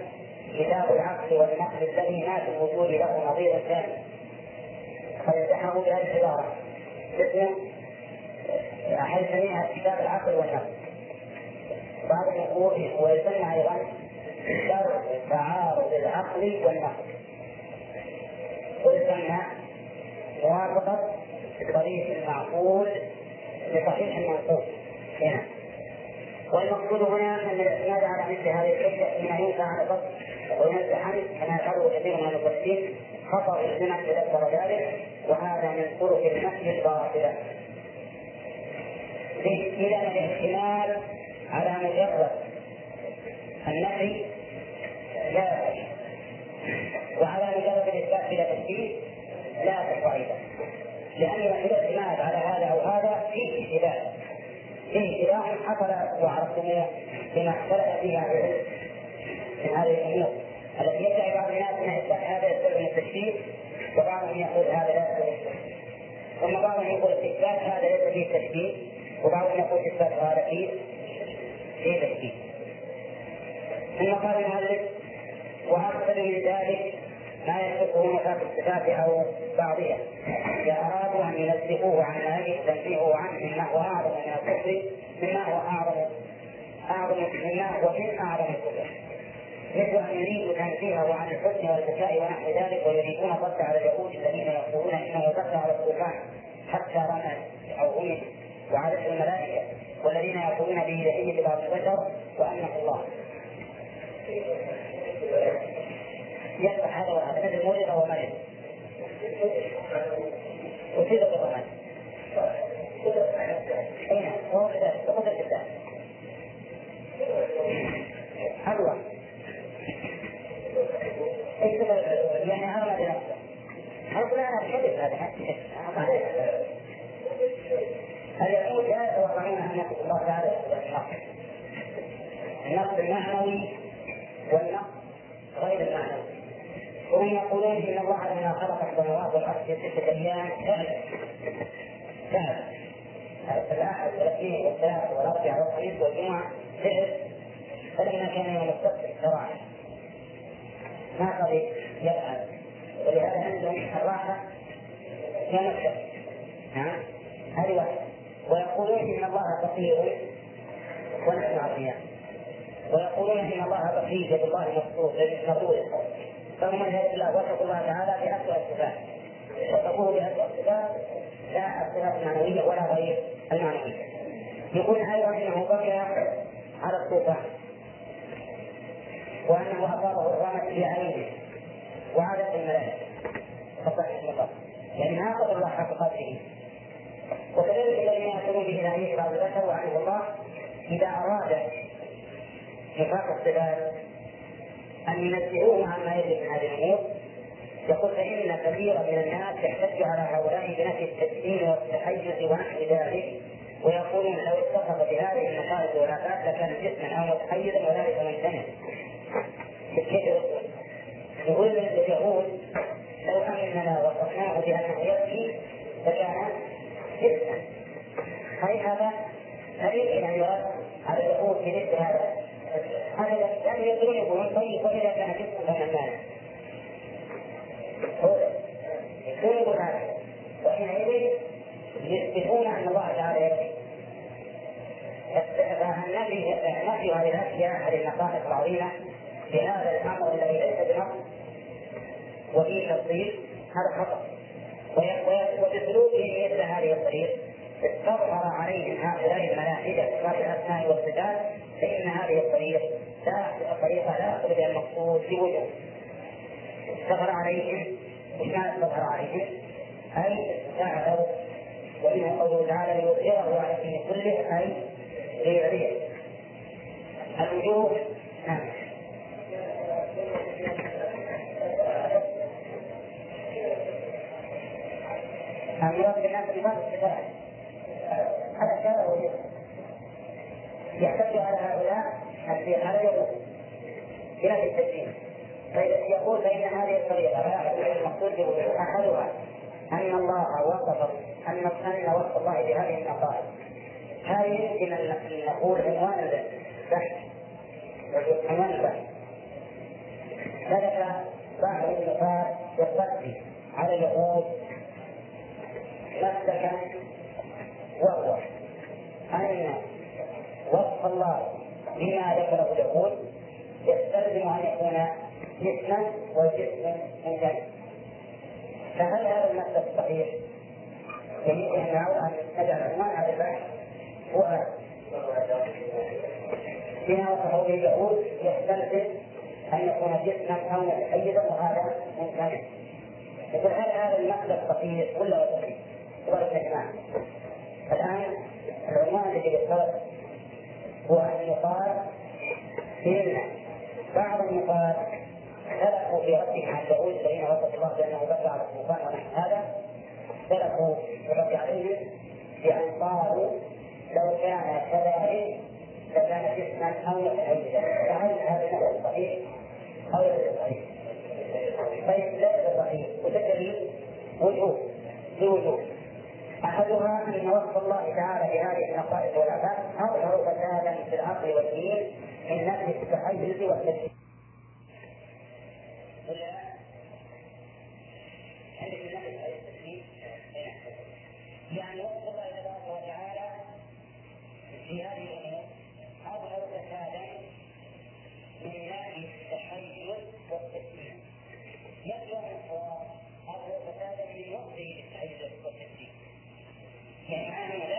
كتاب العقل والنقل الذي ما في الوجود له نظير ثاني. فيلتحق بهذه العبارة. اسمه أحد سميها كتاب العقل والنقل. بعض يقول ويسمى أيضا شرط تعارض العقل والنقل. ويسمى موافقة بطريق المعقول لصحيح المنقول هنا. والمقصود هنا أن الاعتماد على مثل هذه الحجة فيما ينفع على الفصل وينزع عنه كما يفعله كثير من المفسرين خطأ لمن تذكر ذلك وهذا من طرق النفي الباطلة. إذا الاحتمال على مجرد النفي لا وعلى مجرد الإثبات بلا تشبيه لا تصعيدا لأن الاعتماد على هذا أو هذا فيه اشتباه فيه اشتباه حصل وعرفتموه بما اختلف فيه أهل من هذه الأمور. التي يدعي بعض الناس إثبات هذا يستلزم من التشبيه وبعضهم يقول هذا لا يستلزم ثم بعضهم يقول إثبات هذا ليس فيه تشبيه وبعضهم يقول إثبات هذا فيه فيه تشبيه ثم قال المؤلف وأكثر من ذلك ما يصفه نفاق الصفات أو بعضها. إذا أرادوا أن ينزهوه عن يجب تنزيهه عنه مما هو أعظم من الكفر مما هو أعظم أعظم مما هو من أعظم الكفر. مثل أن يريدوا تنزيهه عن الحسن والذكاء ونحو ذلك ويريدون الرد على اليهود الذين يقولون إنه يرد على الطوفان حتى رمى أو أمن وعادته الملائكة والذين يقولون به لحية لبعض البشر وأنه الله. يذبح هذا وهذا مثل مرض ومرض وكذا بالرماد اي نعم هو كذلك بقدرة الله حلوة. يعني هرم بنفسه هل فلان الكذب هذا اليهود لا يتوقعون الله تعالى النقد المعنوي والنقد غير المعنوي. وهم يقولون إن الله لما خلق السماوات والأرض في سته أيام فعل فعل الاحد والاثنين والثلاث والاربعاء والخميس والجمعه فعل فلما كان يوم السبت شرع ما قد يفعل. ولهذا عندهم الراحه يوم السبت. نعم هذه واحدة ويقولون إن الله فقير ونحن اغنياء ويقولون إن الله بخيل يد الله مبسوط مبسوط فهم من هيئة الله وصفوا الله تعالى بأسوأ الصفات. وصفوه بأسوأ الصفات لا الصفات المعنوية ولا غير المعنوية. يقول أيضا أنه بقي على الطوفان وأنه أصابه الرمد بعينه وعادت الملائكة. فصح المطر يعني ما قدر الله حق قدره. وكذلك الذين يأتون بإلهية بعض البشر وعنه الله إذا أراد نفاق الصفات أن ينزهوه عما يجب من هذه الأمور يقول فإن كثيرا من الناس يحتج على هؤلاء بنفي التسليم والتحيز ونحو ذلك ويقولون لو اتصف بهذه المخالف والآفات لكان جسما أو متحيزا وذلك ممتنع يقول اليهود لو أننا وصفناه بأنه يبكي لكان جسما. هل هذا؟ هل يمكن أن يرد على اليهود في مثل هذا. هذا يعني يقولون يقولون طيب واذا كان جسما فما المانع؟ يقول هذا وحينئذ يثبتون أن الله تعالى يكفي فالنفي نفي هذه الاشياء هذه النقائص العظيمه بهذا الامر الذي ليس بنقص وفيه تفصيل هذا خطا وبسلوكهم مثل هذه الطريق استظهر عليهم هؤلاء الملاحده في الاسماء والصفات فان هذه الطريق لا طريقة لا يخرج المقصود في وجه استغر عليهم معنى استغر عليهم؟ أي استعلوا ومنه قوله تعالى ليظهره على الدين كله أي ليعليه الوجوه نعم. المراد بالناس بباب الصفات هذا كان يحتج على هؤلاء هذا المقصود أحدها أن الله وصف أن أن وصف الله بهذه النقائص. هذه يمكن أن نقول عنوان البحث؟ عنوان البحث. سلك بعض النقاط والرد على اليهود مسلكا وهو أن وصف الله بما ذكره يقول يستلزم أن يكون جسما والجسم من فهل هذا المسلك صحيح؟ يجب أن أن نجعل عنوان هذا البحث هو فيما وصفه به اليهود يستلزم أن يكون جسما أو متحيزا وهذا ممكن يقول هل هذا المقصد بسيط ولا بسيط؟ هو الاستثناء الآن العنوان الذي يختلف هو أن يقال إن بعض النقاط اختلفوا في ردهم على اليهود الذين وصف الله بأنه بدع على الطوفان ونحو هذا. اختلفوا في الرد عليهم بأن قالوا لو كان كذلك لكان جسما أو متحيزا فهل هذا النقل صحيح أو ليس صحيح؟ طيب ليس صحيح. وتدري وجوه. لوجوه. أحدها أن وصف الله تعالى بهذه النقائص والآفات أظهر العقل والدين من نفي التحيز. يعني الله وتعالى في هذه من التحيز والتسليم يبدو فسادا من والتسليم يعني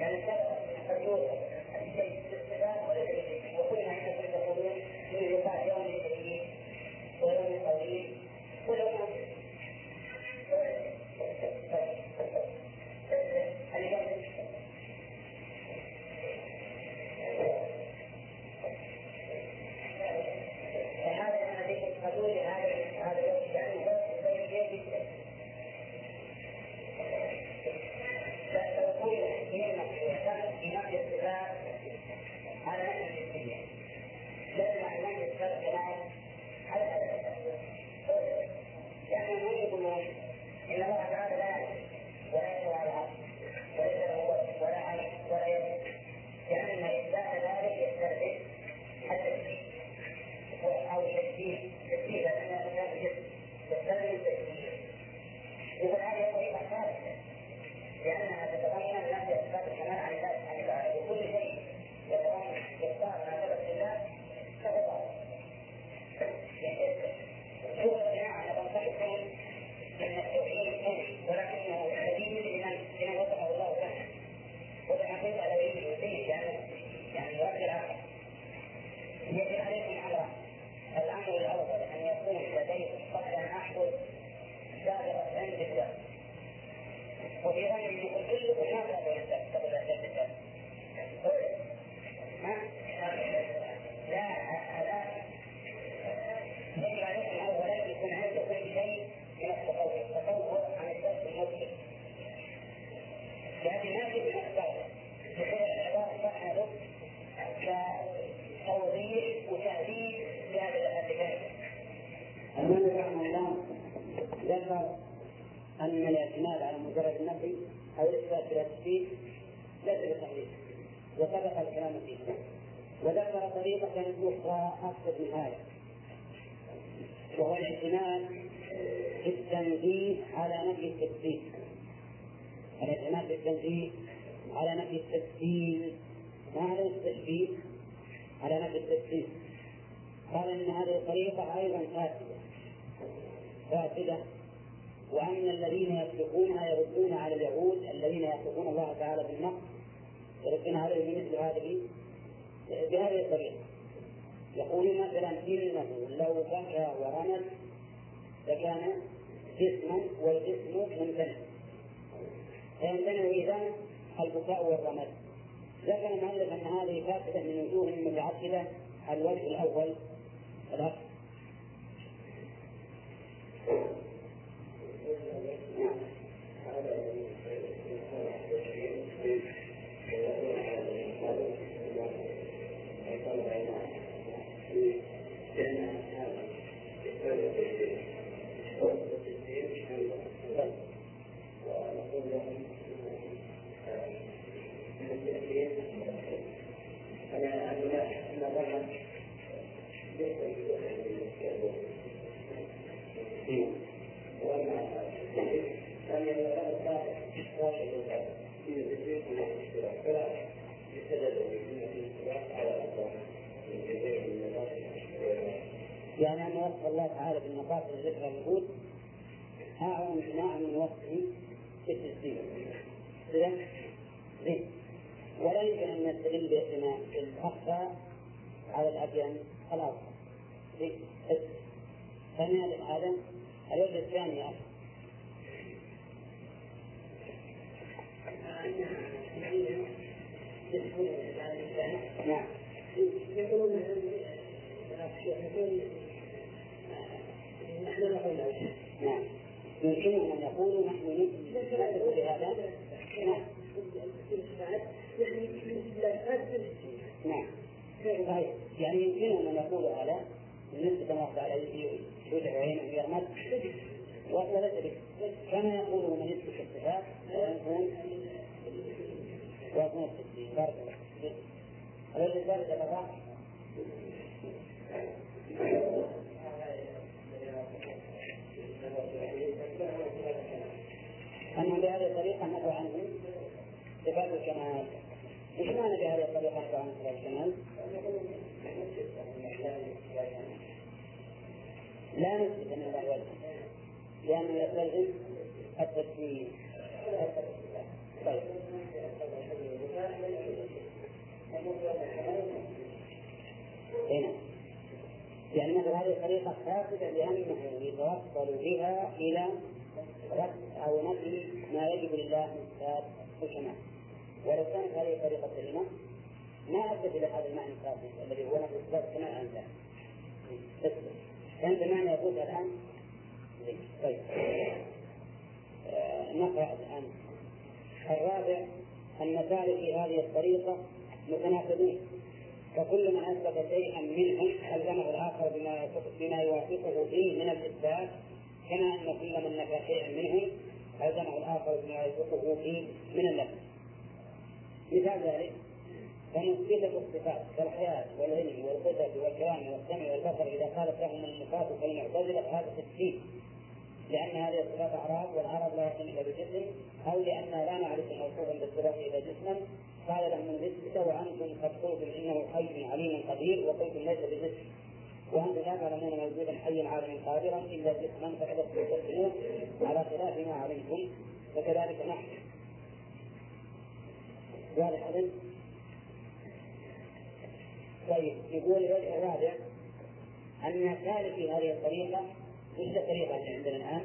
يعني كان يوسف سبق الكلام فيها وذكر طريقة أخرى أكثر من هذا. وهو الاعتماد في التنزيه على نفي التسبيح الاعتماد في التنزيه على نفي التسبيح ما على التشبيه؟ على نفي التسبيح قال إن هذه الطريقة أيضا فاسدة. فاسدة. وأن الذين يسبقونها يردون على اليهود الذين يسبقون الله تعالى بالنقص. ولكن هذا بمثل هذه بهذه الطريقة. يقول مثلا إنه لو بكى ورمت لكان جسما والجسم ممتنع. فيمتنع إذا البكاء والرمد ذكر المؤلف أن هذه فاسدة من وجوه متعددة الوجه الأول الأخ الجماعة ولو كانت هذه طريقة الإمام ما أدت إلى هذا المعنى الكافي الذي هو نفس الكتاب كما عن ذلك. بس. كان بمعنى يقول الآن؟ طيب. آه نقرأ الآن. الرابع أن سالكي هذه الطريقة متناقضين فكل من أثبت شيئا منهم ألزمه الآخر بما بما يوافقه فيه من الإثبات كما أن كل من نفى شيئا منهم ألزمه الآخر بما يوافقه فيه من النفي مثال ذلك فمثبتة الصفات كالحياة والعلم والقدرة والكلام والسمع والبصر إذا قالت لهم المخاطب فالمعتزلة فهذا تكفير لأن هذه الصفات أعراض والعرض لا يكون إلا بجسم أو لأننا لا نعرف موصوفا بالصفات إلا جسما قال لهم الجسم وأنتم قد قلتم إنه حي عليم قدير وقلتم ليس بجسم. وأنتم لا تعلمون موجودا حيا عالما قادرا إلا جسما فإذا تستثنون على خلاف ما علمتم فكذلك نحن واضح أظن طيب يقول الوجه الرابع أن ثالث هذه الطريقة وش الطريقة اللي عندنا الآن؟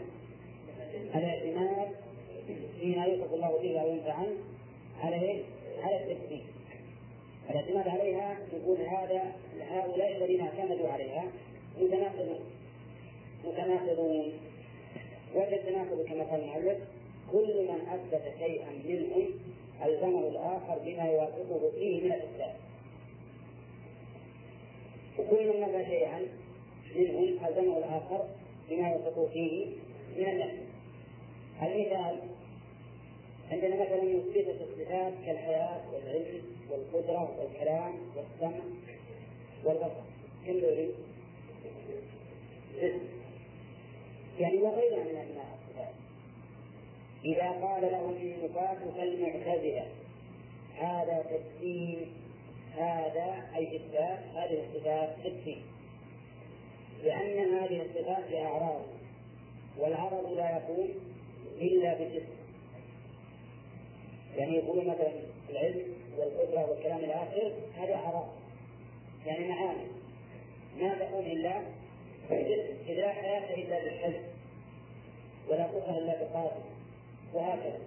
الاعتماد فيما يوصف الله به أو ينفع عنه على إيش؟ على التكفير الاعتماد عليها يقول هذا هؤلاء الذين اعتمدوا عليها متناقضون. متناقضون. وجه التناقض كما قال المؤلف كل من أثبت شيئا منهم ألزمه الآخر بما يوافقه فيه من الاثبات وكل من نفى شيئا منهم ألزمه الآخر بما يوافقه فيه من النفي المثال عندنا مثلا مثبتة الصفات كالحياة والعلم والقدرة والكلام والسمع والبصر. كم يريد؟ يعني وغيرها من أنواع الصفات. إذا قال لهم النفاة كالمعتزلة هذا تكفير هذا أي إثبات هذه الصفات تكفير. لأن هذه الصفات لها أعراض والعرض لا يكون إلا بجسم. يعني يقولون مثلا العلم والقدرة والكلام الآخر هذه أعراض يعني معاني ما تكون إلا بالجسم إذ لا حياة إلا بالحلم ولا قدرة إلا بالقادر وهكذا.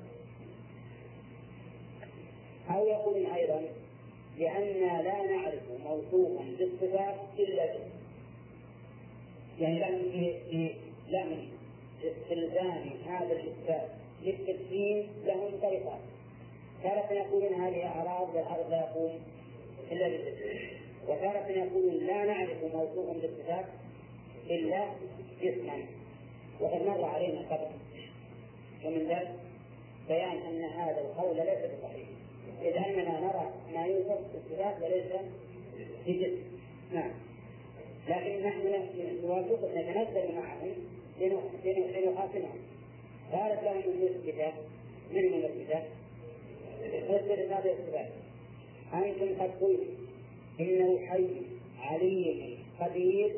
أو يقول أيضا لأننا لا نعرف موصوفا بالصفات إلا به. يعني لهم في لهم استلزام هذا الإثبات للتكفير لهم طريقان تارة يقولون هذه أعراض والعرض لا يقوم إلا بالتكفير وتارة يقولون لا نعرف موصوفا بالصفات إلا جسما. وقد مر علينا قبل. ومن ذلك بيان أن هذا القول ليس بصحيح. إذ أننا نرى ما يوصف بالصفات وليس بجسم. نعم. لكن نحن نوافق نتنزل معهم لنحاكمهم قالت لهم المثبتة من المثبتة؟ مثبتة هذه الصفات أنتم قد قلتم إنه حي عليم قدير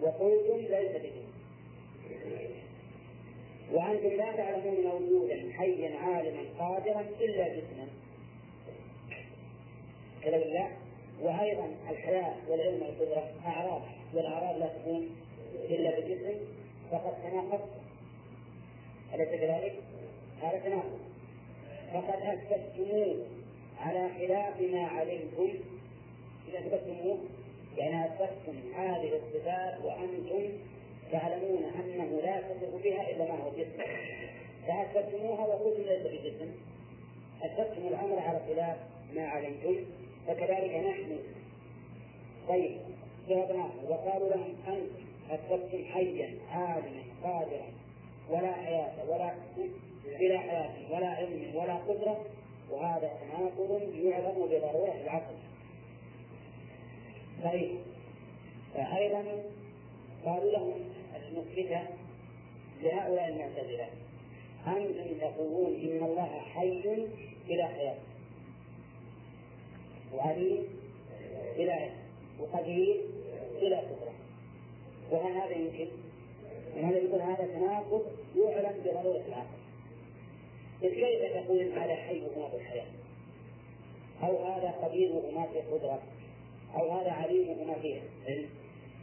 وقلتم ليس بجسم وأنتم لا تعلمون موجودا حيا عالما قادرا إلا جسما كذا بالله وأيضا الحياة والعلم والقدرة أعراض والأعراض لا تكون إلا بجسم فقد تناقض أليس كذلك؟ هذا تناقض فقد أثبتموه على خلاف ما علمتم إذا أثبتموه يعني أثبتم هذه الصفات وأنتم تعلمون أنه لا تصف بها إلا ما هو جسم. فأثبتموها وقلتم ليس بجسم. أثبتم الأمر على خلاف ما علمتم فكذلك نحن. طيب جوابناه وقالوا لهم أنتم أثبتم حيا عالما قادرا. ولا حياة ولا بلا حياة ولا علم ولا قدرة وهذا تناقض يعلم بضرورة العقل. طيب. فأيضا قالوا لهم المثبتة لهؤلاء المعتزلة أنتم تقولون إن الله حي بلا حياة. وعليم بلا علم وقدير بلا قدرة. وهل هذا يمكن؟ من هذا يقول هذا تناقض يعلم بضرورة العقل إذ كيف تقول هذا حي وما في الحياة؟ أو هذا قدير وما في قدرة؟ أو هذا عليم وما فيه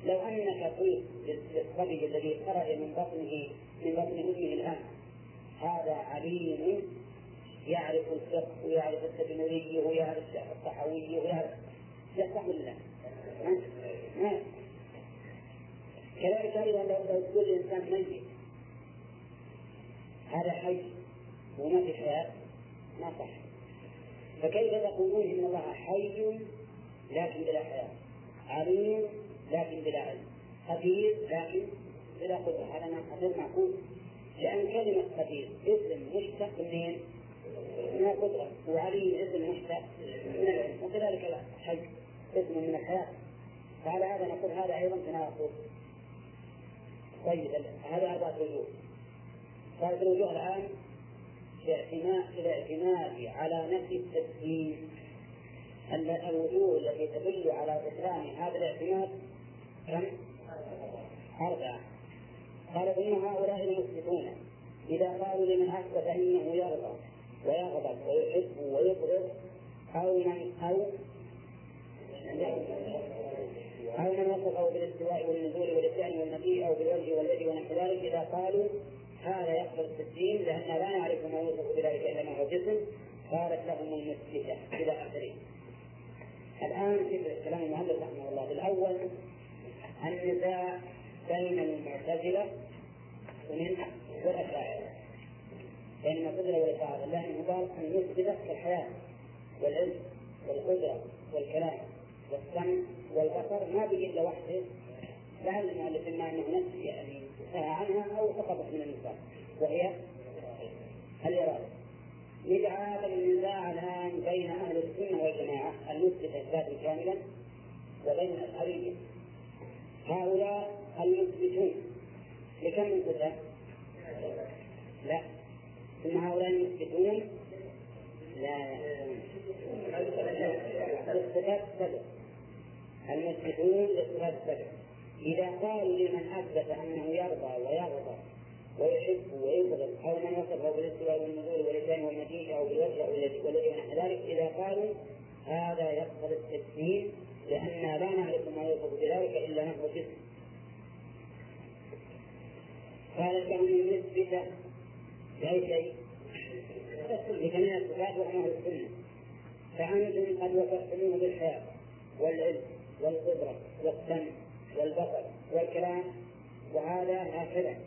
لو أنك قلت للصبي الذي خرج من بطنه من بطن أمه الآن هذا عليم يعرف الفقه ويعرف التدمرية ويعرف الصحوية ويعرف يصح ما كذلك أيضا لو تقول الإنسان ميت؟ هذا حي وما في حياة ما صح. فكيف تقولون إن الله حي لكن بلا حياة؟ عليم لكن بلا علم. قدير لكن بلا قدرة. هذا ما غير معقول. لأن كلمة قدير اسم مشتق منين؟ من القدرة وعليم اسم مشتق من العلم. وكذلك الحي اسم من الحياة. فعلى هذا نقول هذا أيضا تناقض طيب هذا أربعة وجوه قالت الوجوه الآن الاعتماد على نفي التسليم. الوجوه التي تدل على بطلان هذا الاعتماد كم؟ أربعة. قال إن هؤلاء المثبتون إذا قالوا لمن أثبت أنه يرضى ويغضب ويحب ويبغض أو من أو أو من وصفه بالاستواء والنزول والإتيان والمجيء أو بالوجه واليد ونحو ذلك إذا قالوا هذا يقبل التسليم لأننا لا نعرف ما يوصف بذلك إلا ما هو جسم قالت لهم المثبتة إلى آخره. الآن في كلام المؤلف رحمه الله؟ الأول النزاع بين المعتزلة ومن والأشاعرة. بين المعتزلة والأشاعرة الله قال يثبت كالحياة والعلم والقدرة والكلام. والسمع والبصر ما بقي إلا وحده لعل المؤلف إما أنه نفس يعني عنها أو سقطت من النساء. وهي الإرادة يدعى هذا النزاع الآن بين أهل السنة والجماعة المثبت إثباتا كاملا وبين الأشعرية هؤلاء المثبتون لكم من صفة؟ لا. ثم هؤلاء المثبتون لا. الصفات سبع المثبتون للصفات السبع إذا قالوا لمن أثبت أنه يرضى ويغضب ويحب ويبغض أو من وصفه بالاستواء والنزول واللسان والمجيء أو بالوجه والذي ونحو ذلك إذا قالوا هذا يقتضي التسليم لأننا لا نعرف ما يوصف بذلك إلا نحو جسم قالت لهم المثبتة بأي شيء لجميع الصفات أهل السنة. فأنتم قد وصفتموه بالحياة والعلم. والقدرة والسمع والبصر والكلام وهذا هكذا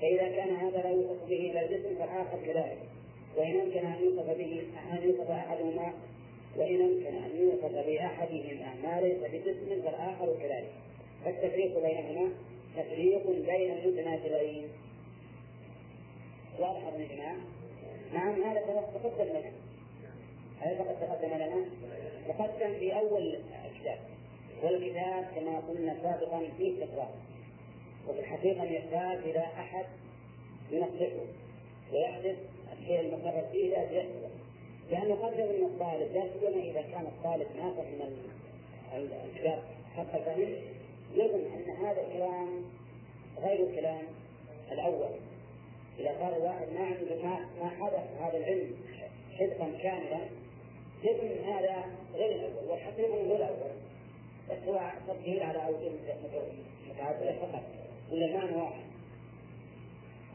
فإذا كان هذا لا يوصف به إلا الجسم فالآخر كذلك. وإن أمكن أن يوصف به أن يوصف أحدهما وإن أمكن أن يوصف بأحدهما ما ليس بجسم فالآخر كذلك. فالتفريق بينهما تفريق بين المتنازلين. واضح يا جماعة؟ نعم هذا تقدم لنا. هذا فقد تقدم لنا تقدم في أول الكتاب والكتاب كما قلنا سابقا فيه تكرار وفي الحقيقة يحتاج إلى أحد ينقشه ويحدث الشيء المقرر فيه لا يحدث لأنه قد يظن الطالب لا سيما إذا كان الطالب ما فهم الكتاب حتى فهم يظن أن هذا الكلام غير الكلام الأول. إذا قال واحد ما عنده ما حدث هذا العلم حفظا كاملا يظن هذا غير الأول والحقيقة هو الأول. بس هو تسهيل على أوجه متعددة فقط ولا المعنى واحد.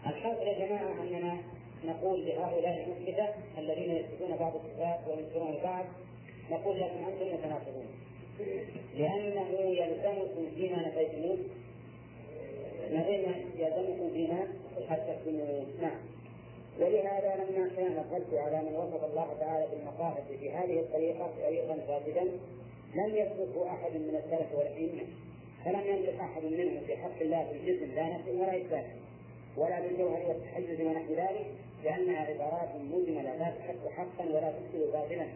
الحاصل يا جماعة أننا نقول لهؤلاء المثبتة الذين يثبتون بعض الصفات وينكرون البعض نقول لكم أنتم متناقضون. لأنه يلزمكم فيما نفيتموه يلزمكم فيما حدثتموه نعم. ولهذا لما كان الرد على من وصف الله تعالى بالمقاصد في هذه الطريقة طريقا فاسدا لم يسبقه أحد من السلف والأئمة فلم ينطق أحد منهم في حق الله بالجسم لا نفس ولا إثبات ولا بالجوهر والتحيز ونحو ذلك لأنها عبارات مجملة لا تحق حقا ولا تفسر باطلا.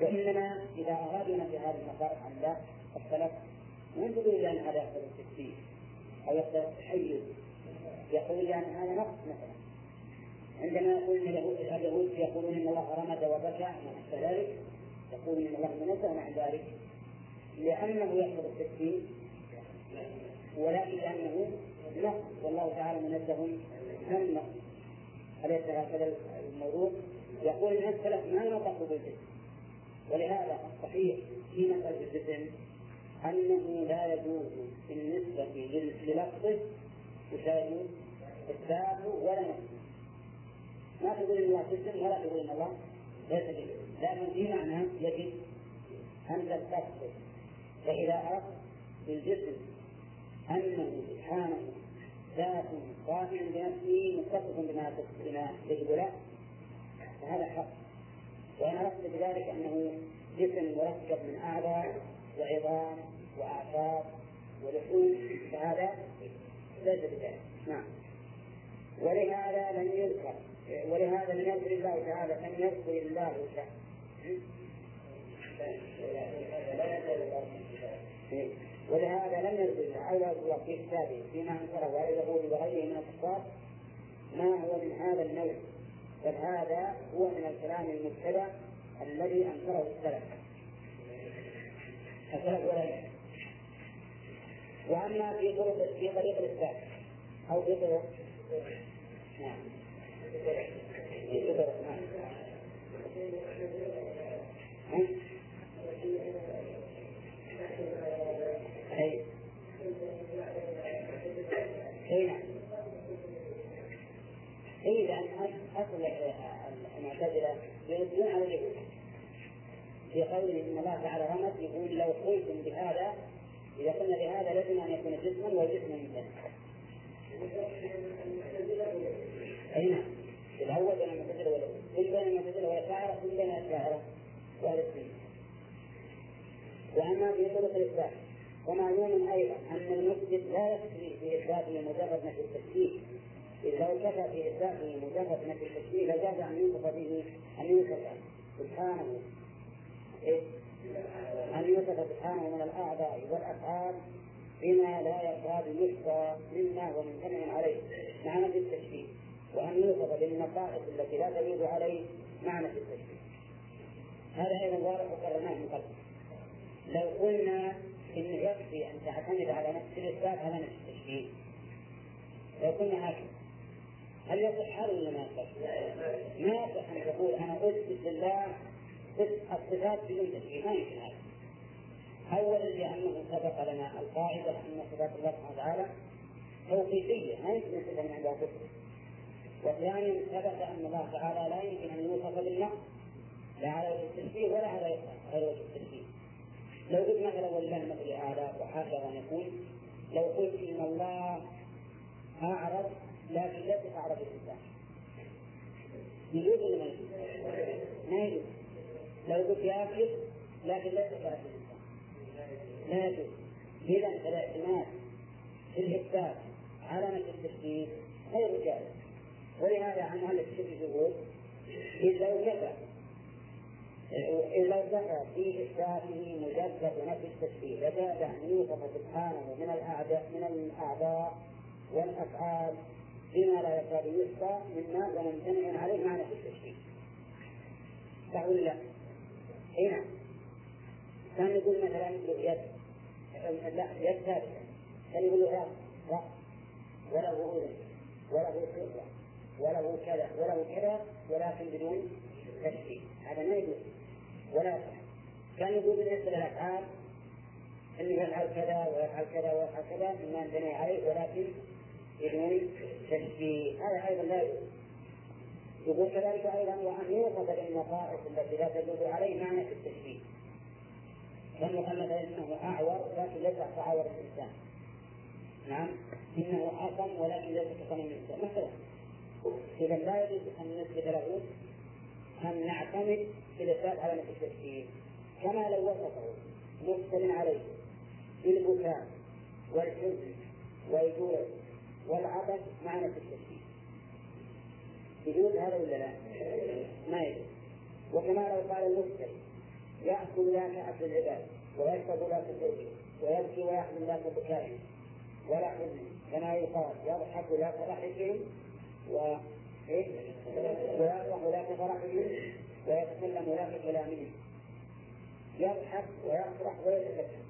وإنما إذا أرادوا نفي هذه المصالح عن الله السلف ينظروا إلى أن هذا يقتضي التكفير أو يقتضي التحيز. يقول لأن هذا نقص مثلا. عندما يقول اليهود يقولون إن الله رمد وبكى ونحو ذلك يقول إن الله منزه عن ذلك. لأنه يحفظ التكفير ولكن لأنه نقص والله تعالى منزه عن النقص أليس هكذا الموضوع؟ يقول إن السلف ما نطقوا بالجسم. ولهذا الصحيح في مسألة الجسم أنه لا يجوز بالنسبة للفظه يساوي إثباته ولا ما تقول إن الله جسم ولا تقول إن الله ليس جسم لكن في معنى يجب أن تستفسر فإذا أردت بالجسم أنه سبحانه ذات قائم بنفسه متصف بما بما يجب له فهذا حق. وأنا أقصد بذلك أنه جسم مركب من أعضاء وعظام وأعصاب ولحوم فهذا ليس بذلك. نعم. ولهذا لم يذكر ولهذا لم يذكر الله تعالى لم يذكر الله ولهذا لم يذكر أولى الله في كتابه فيما أنكره على اليهود وغيره من الكفار ما هو من هذا النوع؟ بل هذا هو من الكلام المبتدع الذي أنكره السلف. السلف ولا وأما في طرق في طريق الإثبات أو في طرق نعم نعم أي أي نعم أي لأن أصل المعتزلة يردون على اليهود في قوله إن الله تعالى رمز يقول لو قلتم بهذا إذا قلنا بهذا لازم أن يكون جسما والجسم مثلا أي نعم. الأول بين المعتزلة والأول كل بين المعتزلة والأشاعرة كل بين الأشاعرة وأهل السنة وأما في طرق الإثبات ومعلوم أيضا أن المثبت لا يكفي في إثباته مجرد نفي التشبيه إذ لو كفى في إثباته مجرد نفي التشبيه لجاز أن يوصف به أن يوصف سبحانه. إيه؟ أن يوصف سبحانه من الأعضاء والأفعال بما لا يكاد يحصى مما هو ممتنع عليه مع نفي التشبيه. وأن يوصف بالنقائص التي لا تجوز عليه مع نفي التشبيه. هذا أيضا واضح وقررناه من قبل لو قلنا إنه يكفي أن تعتمد على نفس الإثبات على نفس التشبيه. لو قلنا هكذا. هل يصح هذا ولا ما يصح؟ ما يصح أن تقول أنا أثبت لله الصفات بدون تشبيه. ما يمكن هذا. أولا لأنه سبق لنا القاعدة أن صفات الله سبحانه وتعالى توقيفية ما يمكن صفة من عندها كفر. وثانيا ثبت أن الله تعالى لا يمكن أن يوصف بالنقص لا على وجه التشبيه ولا على غير وجه التشبيه. لو قلت مثلا ولله المثل الاعلى وهكذا نقول لو قلت إن الله اعرض لكن ليس اعرض الانسان يجوز ولا ما يجوز؟ ما يجوز لو قلت ياكل لكن ليس كافر الانسان يجوز اذا فالاعتماد في على نفس التشبيه غير جائز ولهذا عن أهل التشبيه يقول إذا لو إذا ذكر في إثباته مجدد نفي التشبيه لجاز أن يوصف سبحانه من الأعداء من الأعضاء والأفعال بما لا يكاد يحصى مما هو ممتنع عليه معنى التشبيه. صح ولا لا؟ اي نعم. كان يقول مثلا يد لا يد كان يقول له راس راس وله أذن وله سرة وله كذا وله كذا ولكن بدون تشبيه هذا ما يجوز. ولا كان يقول بالنسبة للأفعال أنه يفعل كذا ويفعل كذا ويفعل كذا مما ينبني عليه ولكن بدون تشبيه هذا أيضا لا يجوز. يقول كذلك أيضا وأن يوصف بالنقائص التي لا تجوز عليه معنى في كان مثلا إنه أعور لكن ليس كعور الإنسان. نعم. إنه اصم ولكن ليس كصم الإنسان. مثلا إذا لا يجوز أن نثبت له أن نعتمد في الإثبات على نفي التشبيه كما لو وصفه مقتل عليه بالبكاء والحزن والجوع والعطش مع نفي التشبيه يجوز هذا ولا لا؟ ما يجوز. وكما لو قال المبتل يأكل لا كأكل العباد ويشرب لا كشربه ويبكي ويحزن لا كبكائه ولا حزن كما يقال يضحك لا كضحكهم و إيه؟ ويفرح لا كفرحهم ويتكلم لا ككلامهم يضحك ويفرح ويتكلم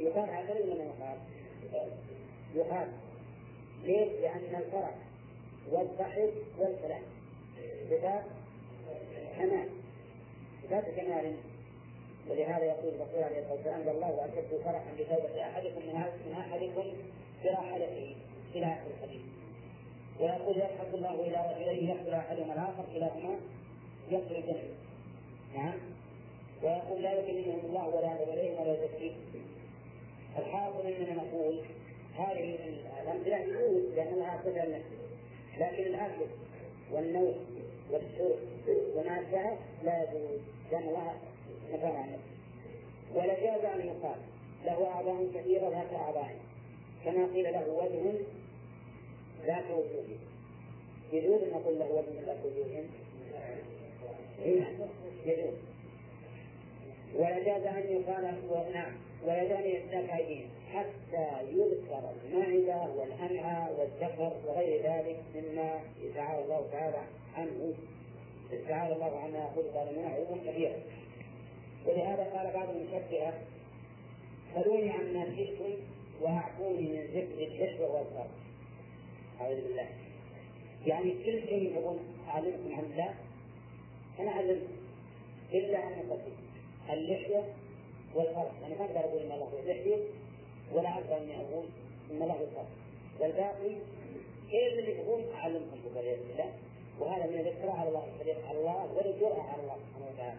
يقال هكذا ولا ما يقال؟ يقال ليش؟ لأن الفرح والضحك والكلام صفات كمال صفات كمال ولهذا يقول الرسول عليه الصلاة والسلام الله واشد فرحا بتوبة أحدكم من أحدكم براحلته إلى آخر الحديث. ويقول يضحك الله إلى رجلين يقتل أحدهما الآخر كلاهما يقتل الجنة. نعم. ويقول لا يكلمهم الله ولا يدعو اليهم ولا يزكيهم. أننا نقول هذه الأمثلة يجوز لأن لها صفه لكن الاكل والنوم والشرب وما لا يجوز. لأن الله نفسه ولا جاز أن يقال له أعضاء كثيرة ذات أعضاء. كما قيل له وجه ذات وجوه يجوز أن نقول له وجه ذات وجوه يجوز. ولا جاز أن يقال نعم. ولا جاز أن يستاك أيديهم حتى يذكر المعدة والأمعاء والذكر وغير ذلك مما تعالى الله تعالى عنه. تعالى الله عما خلق لنا علوا كبيرا ولهذا قال بعض المشبهة خلوني عما شئتم وأعطوني من ذكر الحشر والفرق أعوذ بالله. يعني كل شيء يقول أعلمكم عن الله؟ أنا أعلمكم إلا أن أقدم اللحية والفرق يعني ما أقدر أقول إن الله لحية ولا أقدر إني أقول إن الله فرق والباقي كيف اللي يقول؟ أعلمكم بقدر الله. وهذا من الافتراء على الله على الله والجرأة على الله سبحانه وتعالى.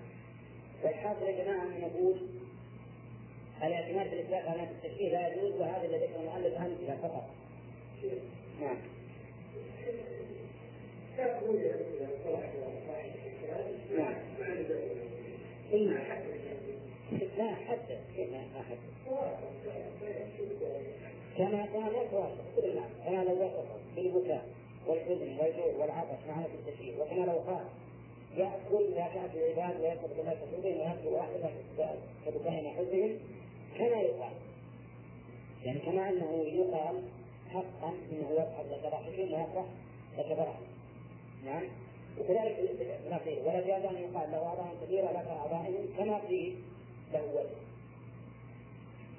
والحاصل يا جماعة أن نقول الاعتماد بالإطلاق على التشبيه لا يجوز وهذا الذي ذكر المؤلف أمثلة فقط. نعم. نعم. حتى لا حتى كما كان يقرأ كما لو وصف بالبكاء والحزن والجوع والعطش مع التشريع. وكما لو قال يأكل لا تأكل العباد ويأكل بلا تشريع ويأكل واحدا كبكاء حزنهم كما يقال يعني كما أنه يقال حقا أنه يضحك لك ضحكهم ويفرح لك فرح نعم؟ وكذلك ولا جاز أن يقال له أعضاء كثيرة لك أعضائهم. كما قيل له وجه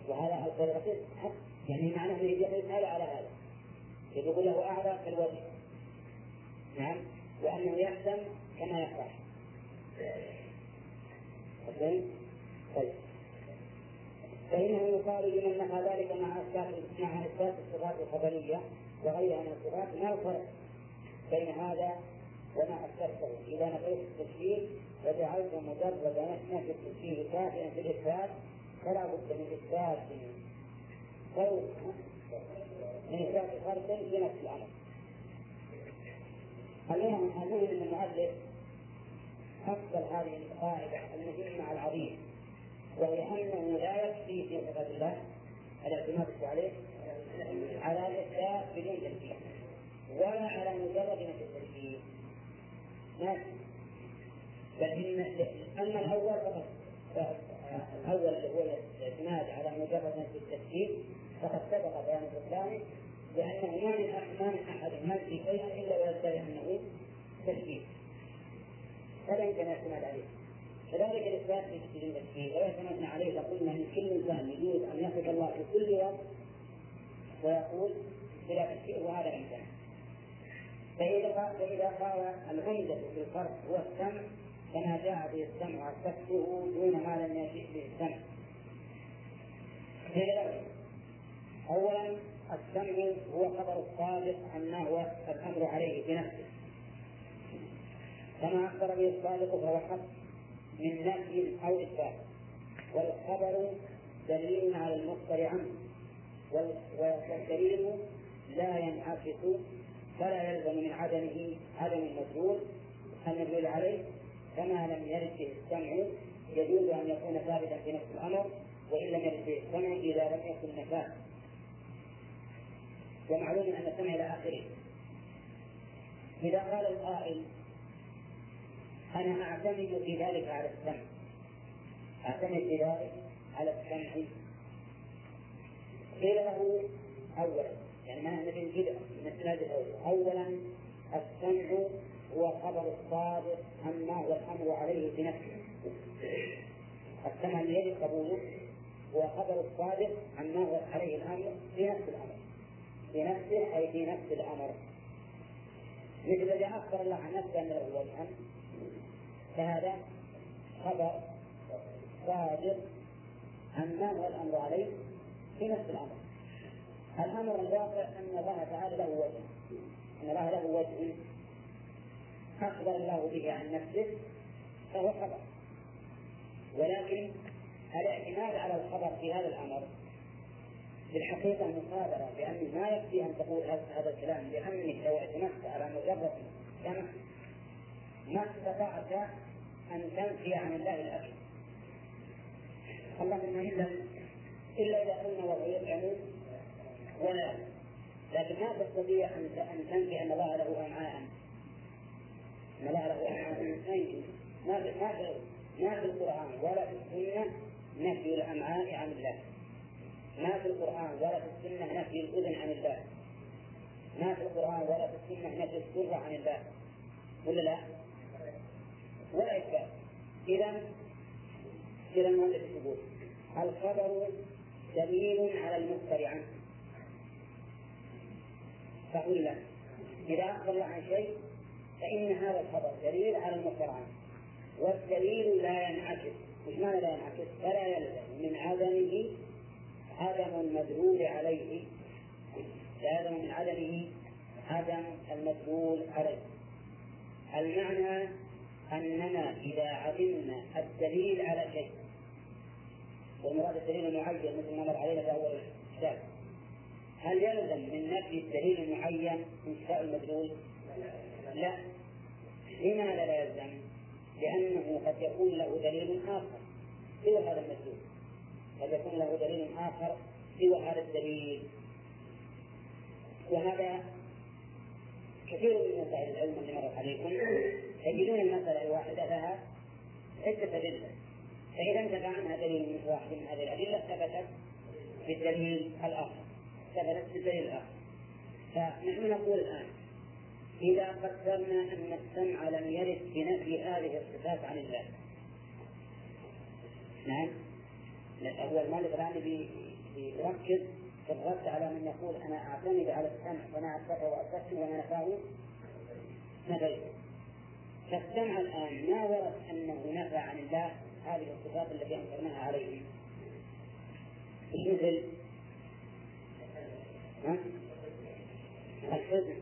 وهذا القول الأخير حق. يعني معناه أنه يسأل على هذا؟ يقول له أعلى كالوجه نعم. وأنه يحزن كما يفرح طيب. فإنه يقال لمن نفى ذلك مع إثبات مع إثبات الصفات الخبرية وغيرها من الصفات ما الفرق بين هذا وما أثبته إذا نفيت التشبيه وجعلت مجرد نفي التشبيه كافيا في الإثبات فلا بد من إثبات فوق من إثبات فرق في نفس الأمر. المهم المهم ان المؤلف فصل هذه القاعدة المهمه العظيمه وهي انه لا يكفي في صفات الله الاعتماد عليه على الإثبات بدون تشبيه ولا على مجرد نفي التشبيه ما بل ان أما الأول فقط. الأول اللي هو الاعتماد على مجرد نفي التشبيه فقد سبق بيان الاسلام لأنه ما من ما من أحد ينفي شيئا إلا ويدعي أنه تشبيه فلا يمكن الاعتماد عليه. كذلك الإثبات في التشبيه لو اعتمدنا عليه لقلنا أن كل إنسان يجوز أن يصف الله في كل وقت ويقول بلا تشبيه وهذا إمكان. فإذا فإذا قال العمدة في الفرق هو السمع كما جاء به السمع وصفته دون ما لم يجئ به السمع. أولا السمع هو خبر الصادق عما هو الأمر عليه بنفسه. كما أخبر به الصادق فهو حق من نفي أو إثبات. والخبر دليل على المخبر عنه. والدليل لا ينعكس فلا يلزم من عدمه عدم المدلول المدلول عليه؟ كما لم يرد به السمع يجوز أن يكون ثابتا في نفس الأمر وإن لم يرد به السمع إذا لم يكن نفاه ومعلوم أن السمع إلى آخره. إذا قال القائل أنا أعتمد في ذلك على السمع. أعتمد في ذلك على السمع. قيل له أولا يعني ما مثل البدع من السناد الأول؟ أولا السمع هو خبر الصادق عما هو الأمر عليه بنفسه السمع الذي قبوله هو خبر الصادق عما هو عليه الأمر في نفس الأمر. في نفسه أي في نفس الأمر. مثل الذي أخبر الله عن نفسه أن له وجها فهذا خبر صادق عما هو الأمر عليه في نفس الأمر. الأمر الواقع أن الله تعالى له وجه. أن الله له وجه. أخبر الله به عن نفسه فهو خبر. ولكن الاعتماد على الخبر في هذا الأمر في الحقيقة مصادرة بأن ما يكفي أن تقول هذا الكلام لأنك لو اعتمدت على مجرد سمع ما استطعت أن تنفي عن الله الأكل. اللهم إلا إلا إذا قلنا وهو يطعم ولا لكن ما تستطيع أن تنفي أن الله له أمعاء أن الله له أمعاء ما في ما في القرآن ولا في السنة نفي الأمعاء عن الله. ما في القرآن ولا في السنة نفي الأذن عن الله. ما في القرآن ولا في السنة نفي السر عن الله. ولا لا؟ ولا إثبات إذا إذا المؤلف يقول الخبر دليل على المخبر عنه. فقل له. إذا أخبر عن شيء فإن هذا الخبر دليل على المخبر والدليل لا ينعكس مش معنى لا ينعكس فلا يلزم. من عدمه عدم المدلول عليه يلزم من عدمه عدم المدلول عليه. المعنى أننا إذا عدمنا الدليل على شيء والمراد الدليل المعين مثل ما مر علينا في أول الكتاب هل يلزم من نفي الدليل المعين انتفاء المدلول؟ لا. لماذا لا يلزم؟ لأنه قد يكون له دليل آخر سوى هذا المدلول قد يكون له دليل آخر سوى هذا الدليل. وهذا كثير من مسائل العلم اللي مرت عليكم. تجدون المسألة الواحدة لها عدة أدلة. فإذا انتفع عنها دليل من واحد من هذه الأدلة ثبتت بالدليل الآخر. ثبتت بالدليل الآخر. فنحن نقول الآن إذا قدرنا أن السمع لم يرد بنفي هذه الصفات عن الله. نعم. هو المالك الآن بيركز في الرد على من يقول أنا أعتمد على السمع وأنا أثبته وأثبته وأنا نفاه نفيته فالسمع الآن ما ورد أنه نفى عن الله هذه الصفات التي أنكرناها عليه. مثل؟ الحزن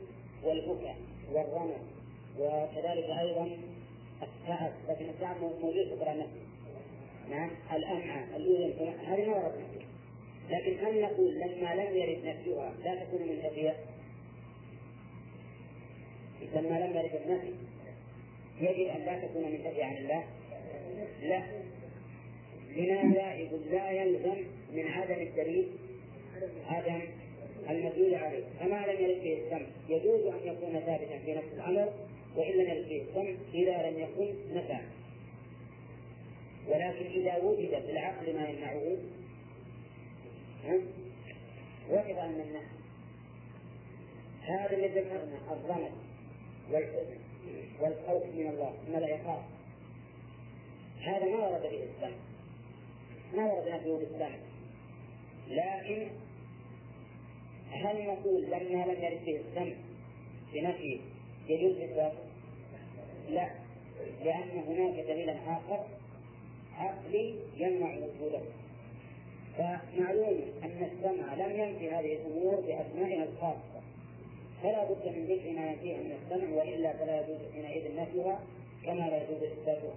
والبكاء. والرمى وكذلك أيضا التعب لكن التعب موجود في القرآن نعم الأمعاء الأذن هذه ما ورد لكن هل نقول لما لم يرد نفيها لا تكون من نفيها؟ لما لم يرد النفي يجب أن لا تكون من نفي عن الله؟ لا لماذا؟ يقول لا يلزم من عدم الدليل عدم المدلول عليه. فما لم يرد به السمع يجوز أن يكون ثابتا في نفس الأمر وإن لم يرد به السمع إذا لم يكن نفع. ولكن إذا وجد في العقل ما يمنعه وجب أن نمنعه هذا الذي ذكرنا الظلم والحزن والخوف من الله ما لا يخاف هذا ما ورد به السمع ما ورد نفيه بالسمع لكن هل نقول لما لم يرد به السمع بنفيه يجوز إثباته؟ لا لأن هناك دليلا آخر عقلي يمنع وجوده. فمعلوم أن السمع لم ينفي هذه الأمور بأسمائها الخاصة. فلا بد من ذكر ما ينفيها من السمع وإلا فلا يجوز حينئذ نفيها كما لا يجوز إثباتها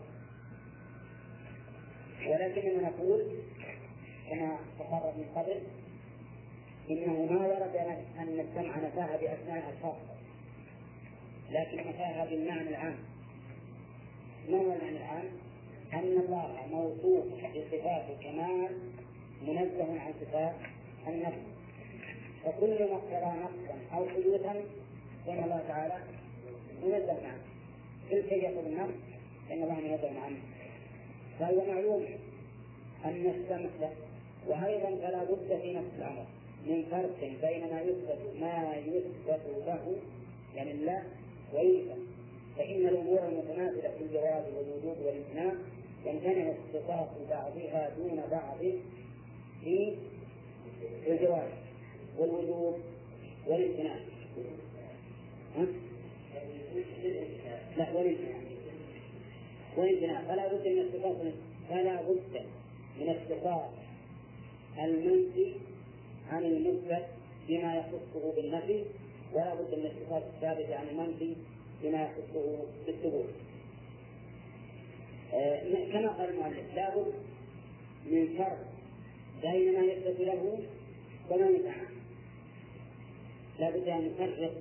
ولكننا نقول كما تقرر من قبل إنه ما ورد أن السمع نفاها بأسمائها الخاصة لكن نفاها بالمعنى العام. ما هو المعنى العام؟ أن الله موصوف بصفات الكمال منزه عن صفات النفس. فكل ما اقتضى نقصا أو حدوثا فإن الله تعالى منزه عنه. كل شيء يقول النقص فإن الله منزه عنه. فهو معلوم أن السمع وأيضا فلا بد في نفس الأمر. من فرق بين ما يثبت ما يثبت له يعني الله ويثبت. فإن الأمور المتماثلة في الجواز والوجود والامتناع يمتنع اختصاص بعضها دون بعض في الجواز والوجود والامتناع لا والامتناع فلا بد من اختصاص فلا بد من اختصاص المنفي عن المثبت بما يخصه بالنفي ولا بد من اختصاص الثابت عن المنفي بما يخصه بالثبوت. آه، كما قال المؤلف لابد من فرق بين ما يثبت له وما يفعل لا بد أن نفرق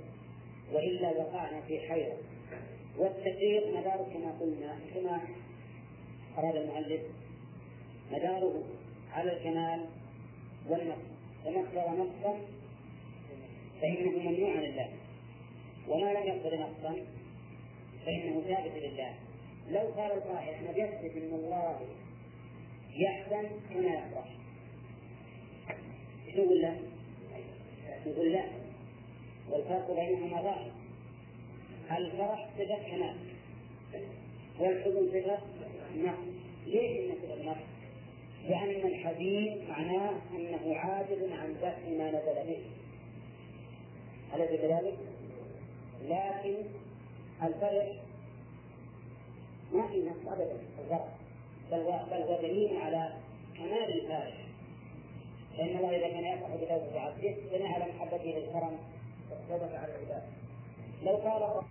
وإلا وقعنا في حيرة. والتفريق مدار كما قلنا كما أراد المؤلف مداره على الكمال والنقص اقتضى نقصا فإنه ممنوع لله وما لم يقتضي نقصا فإنه ثابت لله. لو قال القائل أنا بيثبت أن الله يحزن كما يفرح نقول لا. نقول لا. والفرق بينهما ظاهر الفرح صفة كمال والحزن صفة نقص ليش إنه صفة نقص؟ لأن الحزين معناه أنه عاجز عن دفع ما نزل به. أليس كذلك؟ لكن الفرح ما في نقص أبدا الفرح بل بل هو دليل على كمال الفارق. فإن الله إذا كان يفرح بتوبة عبده بناء على محبته للكرم والتوبة على العباد. لو قال